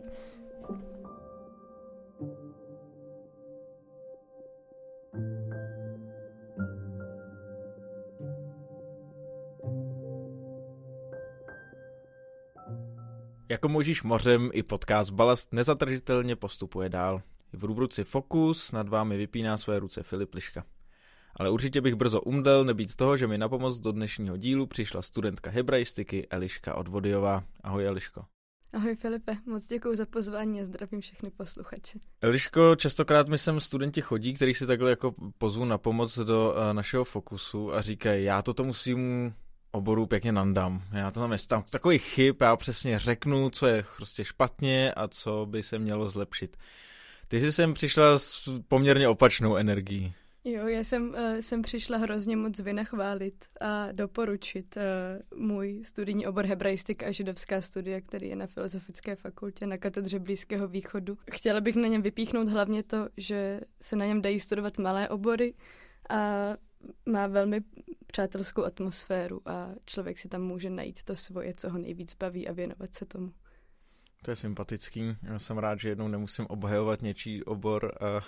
Jako možíš mořem i podcast Balast nezatržitelně postupuje dál. V rubruci Focus nad vámi vypíná své ruce Filip Liška. Ale určitě bych brzo umdel nebýt toho, že mi na pomoc do dnešního dílu přišla studentka hebraistiky Eliška Odvodijová. Ahoj Eliško. Ahoj Filipe, moc děkuji za pozvání a zdravím všechny posluchače. Eliško, častokrát mi sem studenti chodí, kteří si takhle jako pozvu na pomoc do uh, našeho fokusu a říkají, já toto musím oboru pěkně nandám. Já to tam je tam takový chyb, já přesně řeknu, co je prostě špatně a co by se mělo zlepšit. Ty jsi sem přišla s poměrně opačnou energií. Jo, já jsem, jsem přišla hrozně moc vynachválit a doporučit uh, můj studijní obor hebrajistika a židovská studia, který je na Filozofické fakultě na katedře Blízkého východu. Chtěla bych na něm vypíchnout hlavně to, že se na něm dají studovat malé obory a má velmi přátelskou atmosféru a člověk si tam může najít to svoje, co ho nejvíc baví a věnovat se tomu. To je sympatický. Já jsem rád, že jednou nemusím obhajovat něčí obor a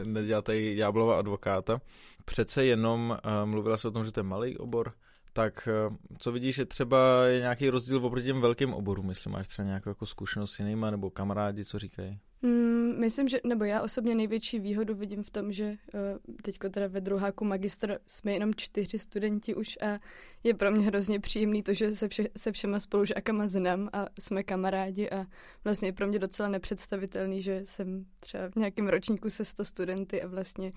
[LAUGHS] nedělat tady ďáblova advokáta. Přece jenom mluvila se o tom, že to je malý obor. Tak eh, co vidíš, že třeba je nějaký rozdíl oproti těm velkým oborům, jestli máš třeba nějakou jako zkušenost s jinýma, nebo kamarádi, co říkají? Mm, myslím, že, nebo já osobně největší výhodu vidím v tom, že uh, teďko teda ve druháku magistra jsme jenom čtyři studenti už a je pro mě hrozně příjemný to, že se, vše, se všema spolužákama znám a jsme kamarádi a vlastně je pro mě docela nepředstavitelný, že jsem třeba v nějakém ročníku se 100 studenty a vlastně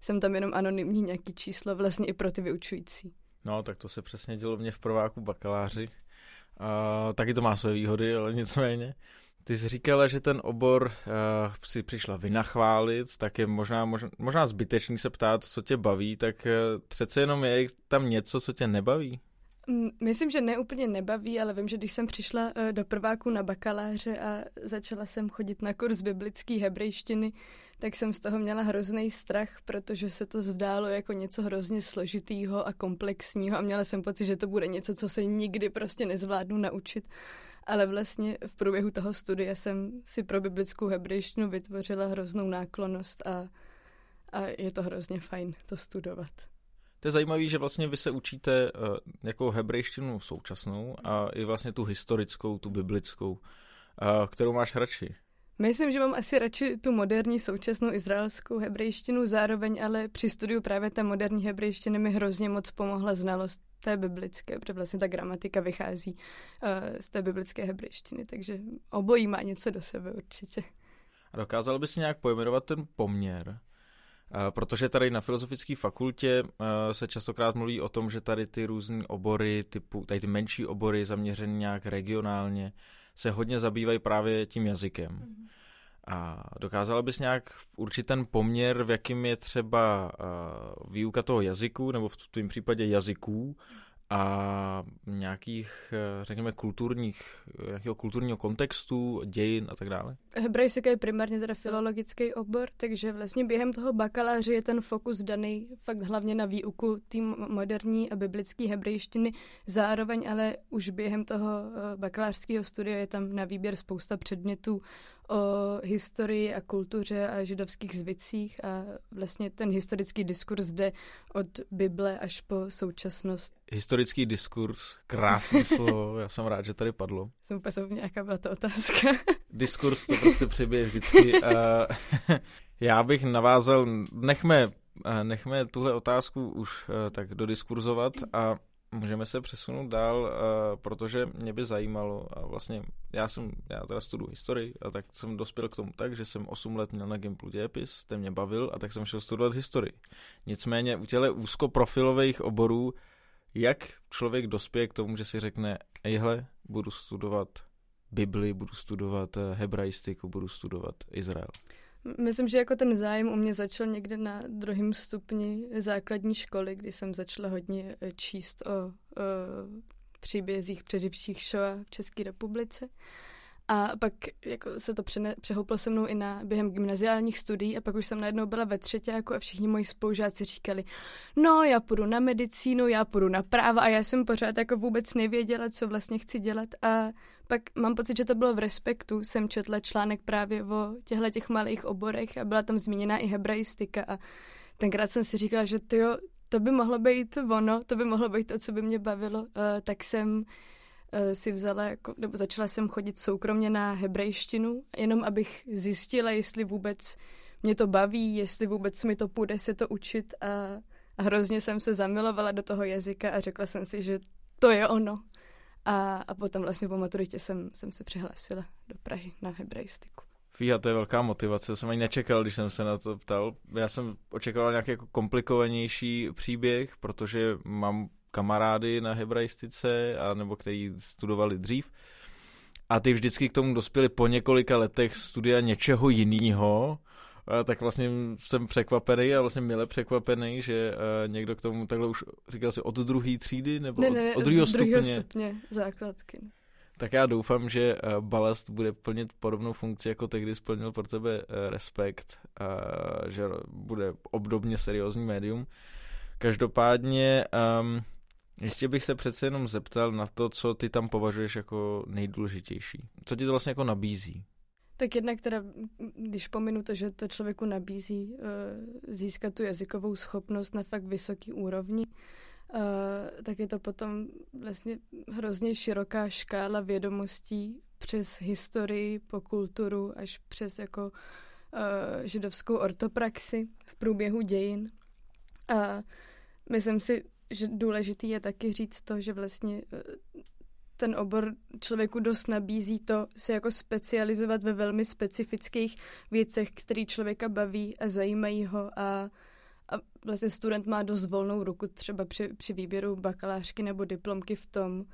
jsem tam jenom anonymní nějaký číslo vlastně i pro ty vyučující. No, tak to se přesně dělo mě v prváku bakaláři. Uh, taky to má své výhody, ale [LAUGHS] nicméně. Ty jsi říkala, že ten obor uh, si přišla vynachválit, tak je možná, možná, možná zbytečný se ptát, co tě baví, tak uh, přece jenom je tam něco, co tě nebaví? Myslím, že ne úplně nebaví, ale vím, že když jsem přišla uh, do prváku na bakaláře a začala jsem chodit na kurz biblické hebrejštiny, tak jsem z toho měla hrozný strach, protože se to zdálo jako něco hrozně složitýho a komplexního a měla jsem pocit, že to bude něco, co se nikdy prostě nezvládnu naučit. Ale vlastně v průběhu toho studia jsem si pro biblickou hebrejštinu vytvořila hroznou náklonost a, a je to hrozně fajn to studovat. To je zajímavé, že vlastně vy se učíte uh, jako hebrejštinu současnou a i vlastně tu historickou, tu biblickou, kterou máš radši. Myslím, že mám asi radši tu moderní současnou izraelskou hebrejštinu, zároveň ale při studiu právě té moderní hebrejštiny mi hrozně moc pomohla znalost té biblické, protože vlastně ta gramatika vychází uh, z té biblické hebrejštiny, takže obojí má něco do sebe určitě. A dokázal by si nějak pojmenovat ten poměr? Uh, protože tady na Filozofické fakultě uh, se častokrát mluví o tom, že tady ty různé obory, typu, tady ty menší obory zaměřené nějak regionálně, se hodně zabývají právě tím jazykem. Mm-hmm. A dokázala bys nějak určit ten poměr, v jakým je třeba uh, výuka toho jazyku, nebo v tom případě jazyků, a nějakých, eh, řekněme, kulturních, nějakého kulturního kontextu, dějin a tak dále? Hebrejstika je primárně teda filologický obor, takže vlastně během toho bakaláře je ten fokus daný fakt hlavně na výuku té moderní a biblické hebrejštiny. Zároveň ale už během toho eh, bakalářského studia je tam na výběr spousta předmětů o historii a kultuře a židovských zvicích a vlastně ten historický diskurs jde od Bible až po současnost. Historický diskurs, krásné [LAUGHS] slovo, já jsem rád, že tady padlo. Jsem úplně souvně, jaká byla ta otázka. [LAUGHS] diskurs to prostě přibije vždycky. [LAUGHS] já bych navázal, nechme, nechme tuhle otázku už tak dodiskurzovat a můžeme se přesunout dál, uh, protože mě by zajímalo a vlastně já jsem, já teda studuji historii a tak jsem dospěl k tomu tak, že jsem 8 let měl na Gimplu dějepis, ten mě bavil a tak jsem šel studovat historii. Nicméně u těle úzkoprofilových oborů, jak člověk dospěje k tomu, že si řekne, ejhle, budu studovat Bibli, budu studovat eh, hebraistiku, budu studovat Izrael. Myslím, že jako ten zájem u mě začal někde na druhém stupni základní školy, kdy jsem začala hodně eh, číst o, o příbězích přeživších Shoah v České republice. A pak jako se to přene, přehouplo se mnou i na během gymnaziálních studií a pak už jsem najednou byla ve třetí jako a všichni moji spolužáci říkali, no já půjdu na medicínu, já půjdu na práva a já jsem pořád jako vůbec nevěděla, co vlastně chci dělat. A pak mám pocit, že to bylo v Respektu, jsem četla článek právě o těchto těch malých oborech a byla tam zmíněna i hebraistika a tenkrát jsem si říkala, že tyjo, to by mohlo být ono, to by mohlo být to, co by mě bavilo, uh, tak jsem si vzala, jako, nebo začala jsem chodit soukromně na hebrejštinu, jenom abych zjistila, jestli vůbec mě to baví, jestli vůbec mi to půjde se to učit a, a hrozně jsem se zamilovala do toho jazyka a řekla jsem si, že to je ono. A, a potom vlastně po maturitě jsem, jsem se přihlásila do Prahy na hebrejstiku. Fíha, to je velká motivace, to jsem ani nečekal, když jsem se na to ptal. Já jsem očekával nějaký jako komplikovanější příběh, protože mám kamarády na hebraistice, a nebo který studovali dřív. A ty vždycky k tomu dospěli po několika letech studia něčeho jiného, tak vlastně jsem překvapený a vlastně milé překvapený, že uh, někdo k tomu takhle už říkal si od druhé třídy nebo ne, ne, od, od druhého stupně. stupně základky. Tak já doufám, že uh, balast bude plnit podobnou funkci, jako tehdy splnil pro tebe uh, Respekt, uh, že bude obdobně seriózní médium. Každopádně um, ještě bych se přece jenom zeptal na to, co ty tam považuješ jako nejdůležitější. Co ti to vlastně jako nabízí? Tak jednak teda, když pominu to, že to člověku nabízí uh, získat tu jazykovou schopnost na fakt vysoký úrovni Uh, tak je to potom vlastně hrozně široká škála vědomostí přes historii, po kulturu, až přes jako uh, židovskou ortopraxi v průběhu dějin. A myslím si, že důležitý je taky říct to, že vlastně uh, ten obor člověku dost nabízí to se jako specializovat ve velmi specifických věcech, které člověka baví a zajímají ho a, a vlastně student má dost volnou ruku třeba při, při výběru bakalářky nebo diplomky v tom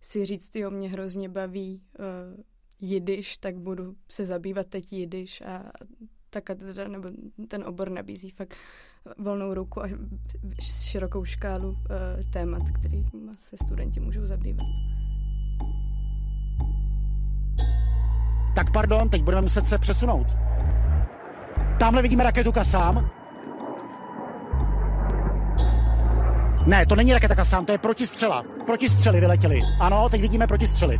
si říct, jo, mě hrozně baví uh, jidiš, tak budu se zabývat teď jidiš. A ta katedra nebo ten obor nabízí fakt volnou ruku a širokou škálu uh, témat, který se studenti můžou zabývat. Tak pardon, teď budeme muset se přesunout. Tamhle vidíme raketu Kasám. Ne, to není raketa Kasám, to je protistřela. Protistřely vyletěly. Ano, teď vidíme protistřely.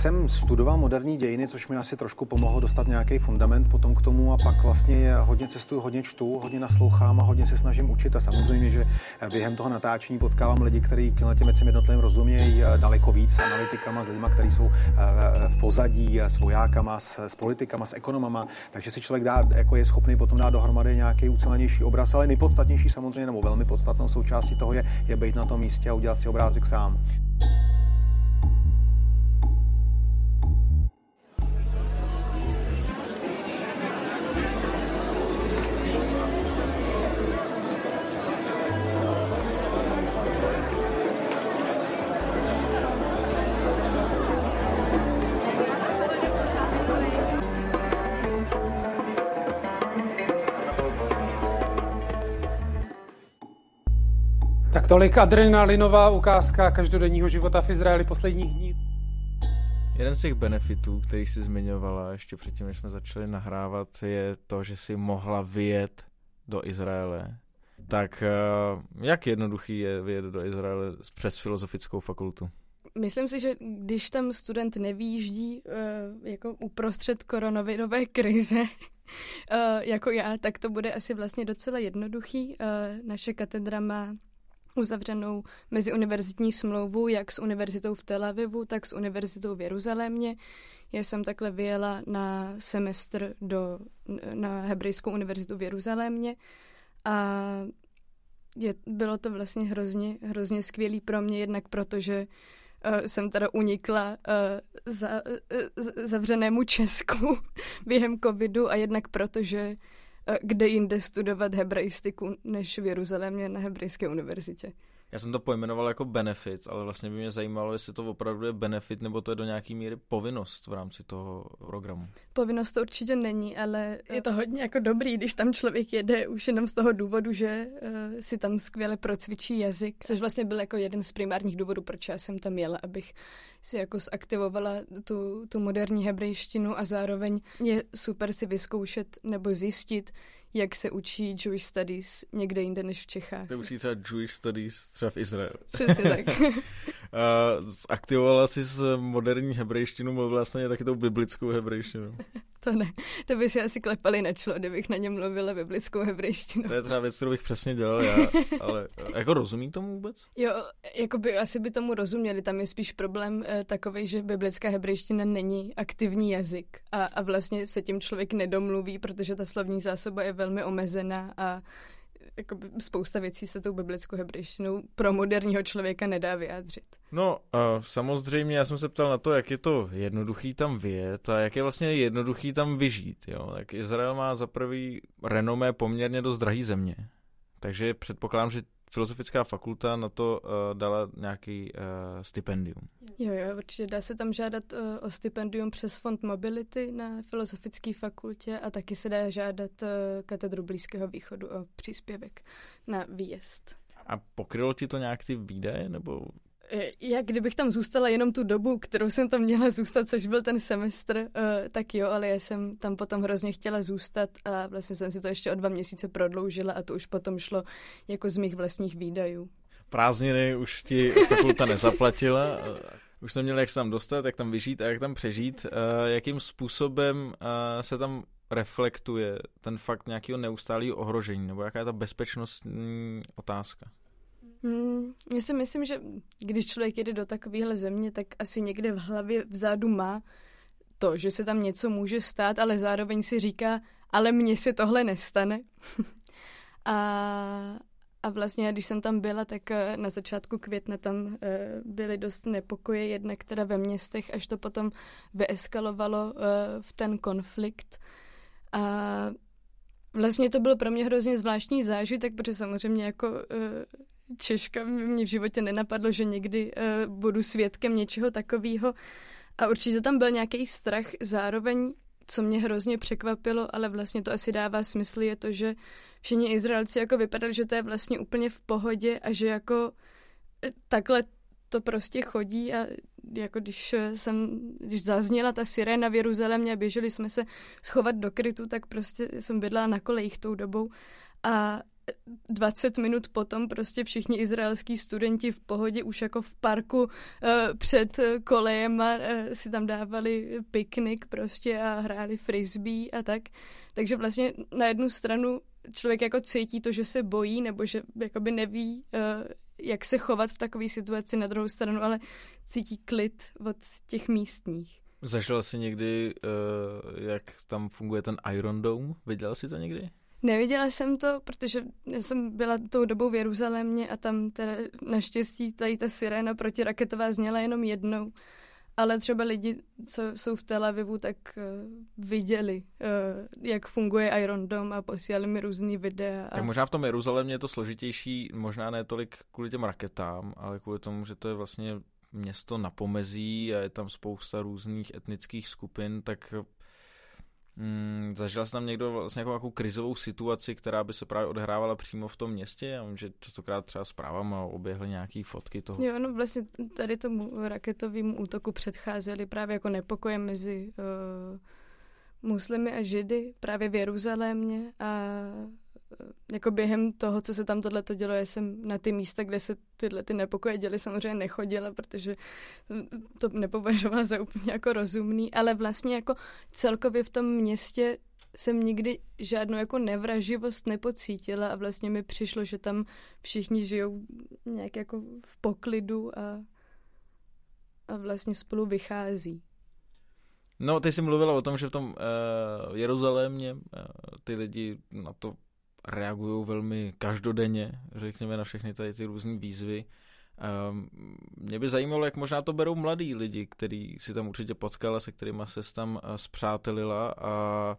Jsem studoval moderní dějiny, což mi asi trošku pomohlo dostat nějaký fundament potom k tomu a pak vlastně hodně cestuju, hodně čtu, hodně naslouchám a hodně se snažím učit a samozřejmě, že během toho natáčení potkávám lidi, kteří těmhle těm věcem jednotlivým rozumějí daleko víc s analytikama, s lidmi, kteří jsou v pozadí, s vojákama, s, s politikama, s ekonomama, takže si člověk dá, jako je schopný potom dát dohromady nějaký ucelenější obraz, ale nejpodstatnější samozřejmě, nebo velmi podstatnou součástí toho je, je být na tom místě a udělat si obrázek sám. Tolik adrenalinová ukázka každodenního života v Izraeli posledních dní. Jeden z těch benefitů, který jsi zmiňovala ještě předtím, než jsme začali nahrávat, je to, že si mohla vyjet do Izraele. Tak eh, jak jednoduchý je vyjet do Izraele přes filozofickou fakultu? Myslím si, že když tam student nevýjíždí uh, jako uprostřed koronavirové krize, uh, [LAUGHS] jako já, tak to bude asi vlastně docela jednoduchý. Naše katedra má uzavřenou meziuniverzitní smlouvu jak s univerzitou v Tel Avivu, tak s univerzitou v Jeruzalémě. Já jsem takhle vyjela na semestr do, na Hebrejskou univerzitu v Jeruzalémě a je, bylo to vlastně hrozně, hrozně skvělý pro mě, jednak protože uh, jsem teda unikla uh, za, uh, zavřenému Česku [LAUGHS] během covidu a jednak protože kde jinde studovat hebrejstiku než v Jeruzalémě na hebrejské univerzitě. Já jsem to pojmenoval jako benefit, ale vlastně by mě zajímalo, jestli to opravdu je benefit, nebo to je do nějaký míry povinnost v rámci toho programu. Povinnost to určitě není, ale je to hodně jako dobrý, když tam člověk jede už jenom z toho důvodu, že uh, si tam skvěle procvičí jazyk, což vlastně byl jako jeden z primárních důvodů, proč já jsem tam jela, abych si jako zaktivovala tu, tu moderní hebrejštinu a zároveň je super si vyzkoušet nebo zjistit, jak se učí Jewish Studies někde jinde než v Čechách. To učí třeba Jewish Studies třeba v Izraeli. Přesně tak. [LAUGHS] Aktivovala jsi s moderní hebrejštinu, mluvila vlastně taky tou biblickou hebrejštinu. [LAUGHS] to ne. To by si asi klepali na člo, kdybych na něm mluvila biblickou hebrejštinu. To je třeba věc, kterou bych přesně dělal já, [LAUGHS] ale jako rozumí tomu vůbec? Jo, jako by asi by tomu rozuměli. Tam je spíš problém eh, takový, že biblická hebrejština není aktivní jazyk a, a vlastně se tím člověk nedomluví, protože ta slovní zásoba je velmi omezená a jako spousta věcí se tou biblickou hebrejštinou pro moderního člověka nedá vyjádřit. No, uh, samozřejmě, já jsem se ptal na to, jak je to jednoduchý tam vyjet a jak je vlastně jednoduchý tam vyžít. Jo? Tak Izrael má za prvý renomé poměrně dost drahý země. Takže předpokládám, že filozofická fakulta na to uh, dala nějaký uh, stipendium. Jo, jo, určitě dá se tam žádat uh, o stipendium přes Fond Mobility na Filozofické fakultě a taky se dá žádat uh, katedru Blízkého východu o příspěvek na výjezd. A pokrylo ti to nějak ty výdaje, nebo já kdybych tam zůstala jenom tu dobu, kterou jsem tam měla zůstat, což byl ten semestr, uh, tak jo, ale já jsem tam potom hrozně chtěla zůstat a vlastně jsem si to ještě o dva měsíce prodloužila a to už potom šlo jako z mých vlastních výdajů. Prázdniny už ti fakulta nezaplatila, už jsme měli jak se tam dostat, jak tam vyžít a jak tam přežít. Jakým způsobem se tam reflektuje ten fakt nějakého neustálého ohrožení, nebo jaká je ta bezpečnostní otázka? Hmm, já si myslím, že když člověk jede do takovéhle země, tak asi někde v hlavě vzadu má to, že se tam něco může stát, ale zároveň si říká, ale mně se tohle nestane. [LAUGHS] a, a vlastně, když jsem tam byla, tak eh, na začátku května tam eh, byly dost nepokoje, jednak teda ve městech, až to potom vyeskalovalo eh, v ten konflikt. A Vlastně to byl pro mě hrozně zvláštní zážitek, protože samozřejmě jako Češka mě v životě nenapadlo, že někdy uh, budu svědkem něčeho takového. A určitě tam byl nějaký strach. Zároveň, co mě hrozně překvapilo, ale vlastně to asi dává smysl, je to, že všichni Izraelci jako vypadali, že to je vlastně úplně v pohodě a že jako eh, takhle to prostě chodí a jako když jsem, když zazněla ta siréna v Jeruzalémě a běželi jsme se schovat do krytu, tak prostě jsem bydlela na kolejích tou dobou a 20 minut potom prostě všichni izraelský studenti v pohodě už jako v parku uh, před kolejem uh, si tam dávali piknik prostě a hráli frisbee a tak. Takže vlastně na jednu stranu člověk jako cítí to, že se bojí nebo že jakoby neví, jak se chovat v takové situaci na druhou stranu, ale cítí klid od těch místních. Zažil jsi někdy, jak tam funguje ten Iron Dome? Viděl jsi to někdy? Neviděla jsem to, protože já jsem byla tou dobou v Jeruzalémě a tam teda naštěstí tady ta siréna protiraketová zněla jenom jednou. Ale třeba lidi, co jsou v Tel Avivu, tak uh, viděli, uh, jak funguje Iron Dome a posílali mi různý videa. A... Tak možná v tom Jeruzalémě je to složitější, možná ne tolik kvůli těm raketám, ale kvůli tomu, že to je vlastně město na pomezí a je tam spousta různých etnických skupin, tak Hmm, zažil jsi tam někdo vlastně nějakou, nějakou krizovou situaci, která by se právě odehrávala přímo v tom městě? Já vím, že častokrát třeba zprávama oběhly nějaké fotky toho. Jo, no vlastně tady tomu raketovému útoku předcházely právě jako nepokoje mezi uh, muslimy a židy právě v Jeruzalémě a jako během toho, co se tam tohle to dělo, já jsem na ty místa, kde se tyhle ty nepokoje děly, samozřejmě nechodila, protože to nepovažovala za úplně jako rozumný, ale vlastně jako celkově v tom městě jsem nikdy žádnou jako nevraživost nepocítila a vlastně mi přišlo, že tam všichni žijou nějak jako v poklidu a, a vlastně spolu vychází. No, ty jsi mluvila o tom, že v tom uh, Jeruzalémě uh, ty lidi na to reagují velmi každodenně, řekněme, na všechny tady ty různé výzvy. Um, mě by zajímalo, jak možná to berou mladí lidi, který si tam určitě potkala, se kterými se tam uh, zpřátelila a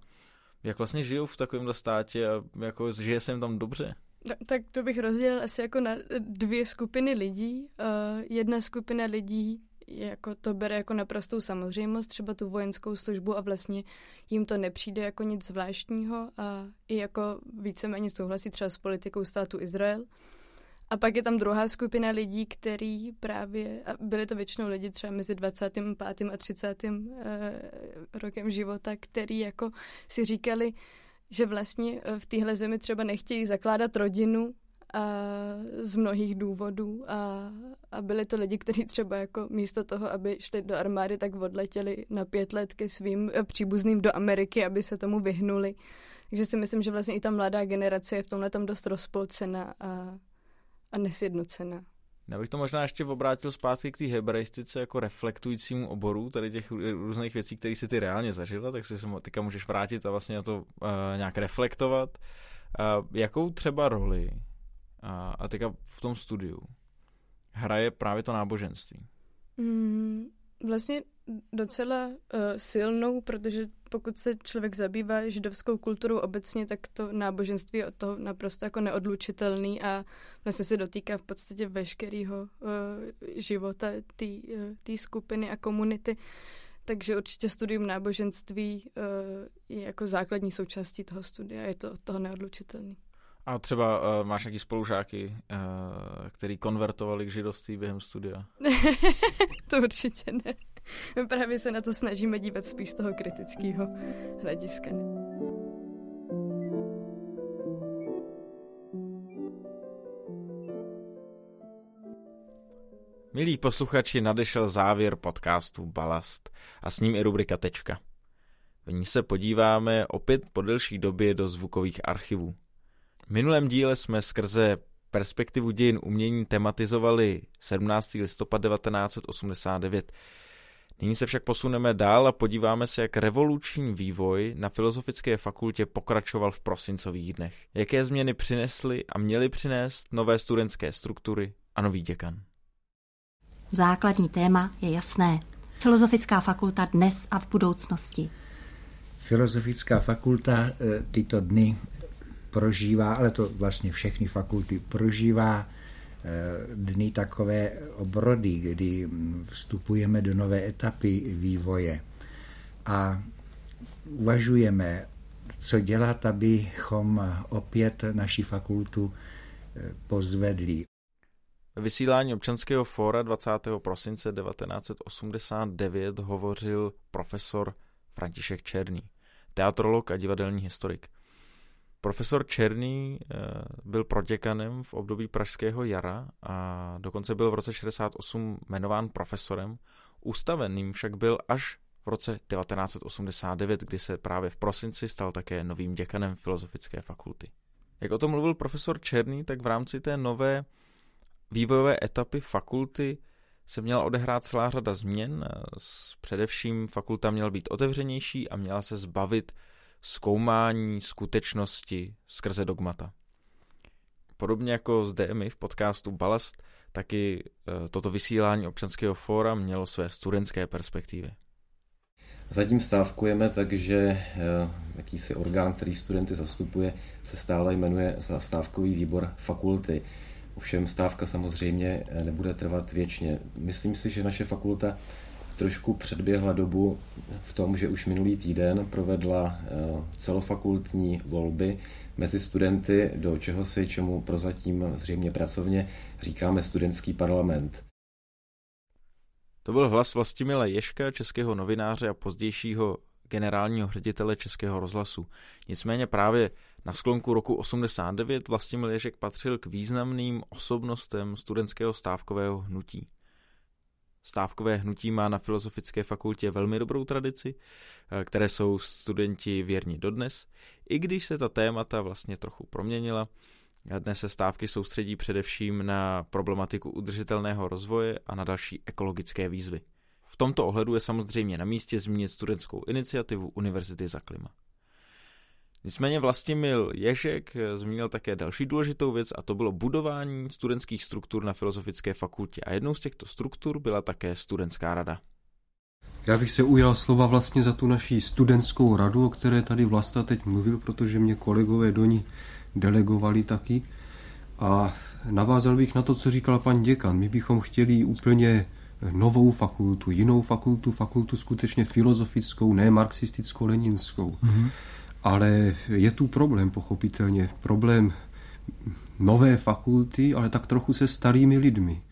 jak vlastně žijou v takovémhle státě a jako žije se jim tam dobře? No, tak to bych rozdělil asi jako na dvě skupiny lidí. Uh, jedna skupina lidí jako to bere jako naprostou samozřejmost, třeba tu vojenskou službu a vlastně jim to nepřijde jako nic zvláštního a i jako víceméně souhlasí třeba s politikou státu Izrael. A pak je tam druhá skupina lidí, který právě, a byly to většinou lidi třeba mezi 25. a 30. Eh, rokem života, který jako si říkali, že vlastně v téhle zemi třeba nechtějí zakládat rodinu, z mnohých důvodů a, a byli to lidi, kteří třeba jako místo toho, aby šli do armády, tak odletěli na pět let ke svým eh, příbuzným do Ameriky, aby se tomu vyhnuli. Takže si myslím, že vlastně i ta mladá generace je v tomhle tam dost rozpolcena a, a nesjednocena. Já bych to možná ještě obrátil zpátky k té hebraistice jako reflektujícímu oboru, tady těch různých věcí, které si ty reálně zažila, tak si se teďka můžeš vrátit a vlastně na to uh, nějak reflektovat. Uh, jakou třeba roli a, a teďka v tom studiu hraje právě to náboženství? Mm, Vlastně docela uh, silnou, protože pokud se člověk zabývá židovskou kulturou obecně, tak to náboženství je od toho naprosto jako neodlučitelný a vlastně se dotýká v podstatě veškerého uh, života té uh, skupiny a komunity. Takže určitě studium náboženství uh, je jako základní součástí toho studia, je to od toho neodlučitelný. A třeba uh, máš nějaký spolužáky, uh, který konvertovali k židovství během studia? [LAUGHS] to určitě ne. My právě se na to snažíme dívat spíš z toho kritického hlediska. Milí posluchači, nadešel závěr podcastu Balast a s ním i rubrika Tečka. V ní se podíváme opět po delší době do zvukových archivů. V minulém díle jsme skrze perspektivu dějin umění tematizovali 17. listopad 1989. Nyní se však posuneme dál a podíváme se, jak revoluční vývoj na Filozofické fakultě pokračoval v prosincových dnech. Jaké změny přinesly a měly přinést nové studentské struktury a nový děkan. Základní téma je jasné. Filozofická fakulta dnes a v budoucnosti. Filozofická fakulta eh, tyto dny prožívá, ale to vlastně všechny fakulty prožívá eh, dny takové obrody, kdy vstupujeme do nové etapy vývoje a uvažujeme, co dělat, abychom opět naši fakultu eh, pozvedli. Ve vysílání občanského fóra 20. prosince 1989 hovořil profesor František Černý, teatrolog a divadelní historik. Profesor Černý eh, byl proděkanem v období Pražského jara a dokonce byl v roce 68 jmenován profesorem. Ústaveným však byl až v roce 1989, kdy se právě v prosinci stal také novým děkanem Filozofické fakulty. Jak o tom mluvil profesor Černý, tak v rámci té nové vývojové etapy fakulty se měla odehrát celá řada změn. Především fakulta měla být otevřenější a měla se zbavit zkoumání skutečnosti skrze dogmata. Podobně jako zde my v podcastu Balast, taky e, toto vysílání občanského fóra mělo své studentské perspektivy. Zatím stávkujeme, takže e, jakýsi orgán, který studenty zastupuje, se stále jmenuje stávkový výbor fakulty. Ovšem stávka samozřejmě e, nebude trvat věčně. Myslím si, že naše fakulta trošku předběhla dobu v tom, že už minulý týden provedla eh, celofakultní volby mezi studenty do čeho si, čemu prozatím zřejmě pracovně říkáme studentský parlament. To byl hlas Vlastimila Ješka, českého novináře a pozdějšího generálního ředitele Českého rozhlasu. Nicméně právě na sklonku roku 89 Vlastimil Ježek patřil k významným osobnostem studentského stávkového hnutí. Stávkové hnutí má na Filozofické fakultě velmi dobrou tradici, eh, které jsou studenti věrni dodnes, i když se ta témata vlastně trochu proměnila. Dnes se stávky soustředí především na problematiku udržitelného rozvoje a na další ekologické výzvy. V tomto ohledu je samozřejmě na místě zmínit studentskou iniciativu Univerzity za klima. Nicméně Vlastimil Ježek zmínil také další důležitou věc a to bylo budování studentských struktur na Filozofické fakultě. A jednou z těchto struktur byla také studentská rada. Já bych se ujal slova vlastně za tu naší studentskou radu, o které tady Vlasta teď mluvil, protože mě kolegové do ní delegovali taky. A navázal bych na to, co říkal pan děkan. My bychom chtěli úplně novou fakultu, jinou fakultu, fakultu skutečně filozofickou, ne marxisticko-leninskou. Mm-hmm. Ale je tu problém, pochopitelně. Problém nové fakulty, ale tak trochu se starými lidmi.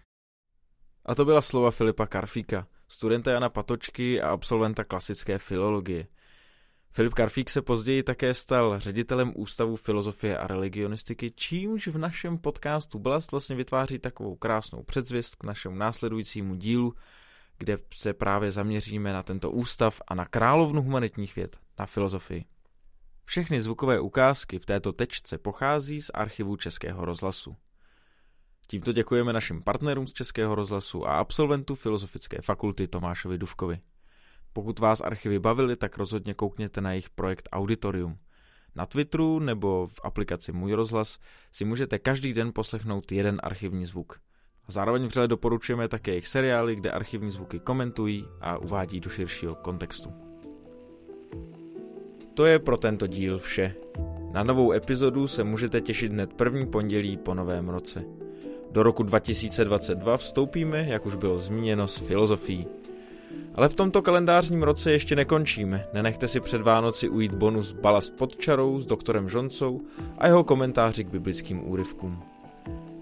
A to byla slova Filipa Karfíka, studenta Jana Patočky a absolventa klasické filologie. Filip Karfík se později také stal ředitelem Ústavu filozofie a religionistiky, čímž v našem podcastu Blast vlastně vytváří takovou krásnou předzvěst k našemu následujícímu dílu, kde se právě zaměříme na tento ústav a na královnu humanitních věd, na filozofii. Všechny zvukové ukázky v této tečce pochází z archivu Českého rozhlasu. Tímto děkujeme našim partnerům z Českého rozhlasu a absolventu Filozofické fakulty Tomášovi Duvkovi. Pokud vás archivy bavily, tak rozhodně koukněte na jejich projekt Auditorium. Na Twitteru nebo v aplikaci Můj rozhlas si můžete každý den poslechnout jeden archivní zvuk. Zároveň vřele doporučujeme také jejich seriály, kde archivní zvuky komentují a uvádí do širšího kontextu. To je pro tento díl vše. Na novou epizodu se můžete těšit hned první pondělí po novém roce. Do roku 2022 vstoupíme, jak už bylo zmíněno, s filozofií. Ale v tomto kalendářním roce ještě nekončíme. Nenechte si před Vánoci ujít bonus Balast pod čarou s doktorem Žoncou a jeho komentáři k biblickým úryvkům.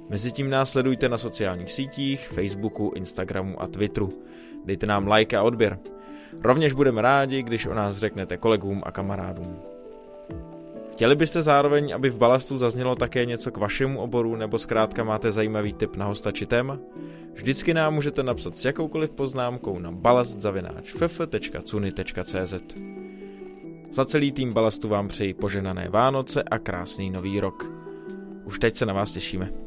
Mezitím nás sledujte na sociálních sítích, Facebooku, Instagramu a Twitteru. Dejte nám like a odběr. Rovněž budeme rádi, když o nás řeknete kolegům a kamarádům. Chtěli byste zároveň, aby v balastu zaznělo také něco k vašemu oboru, nebo zkrátka máte zajímavý tip na hosta či téma? Vždycky nám můžete napsat s jakoukoliv poznámkou na balastzavináč.ff.cuny.cz Za celý tým balastu vám přeji poženané Vánoce a krásný nový rok. Už teď se na vás těšíme.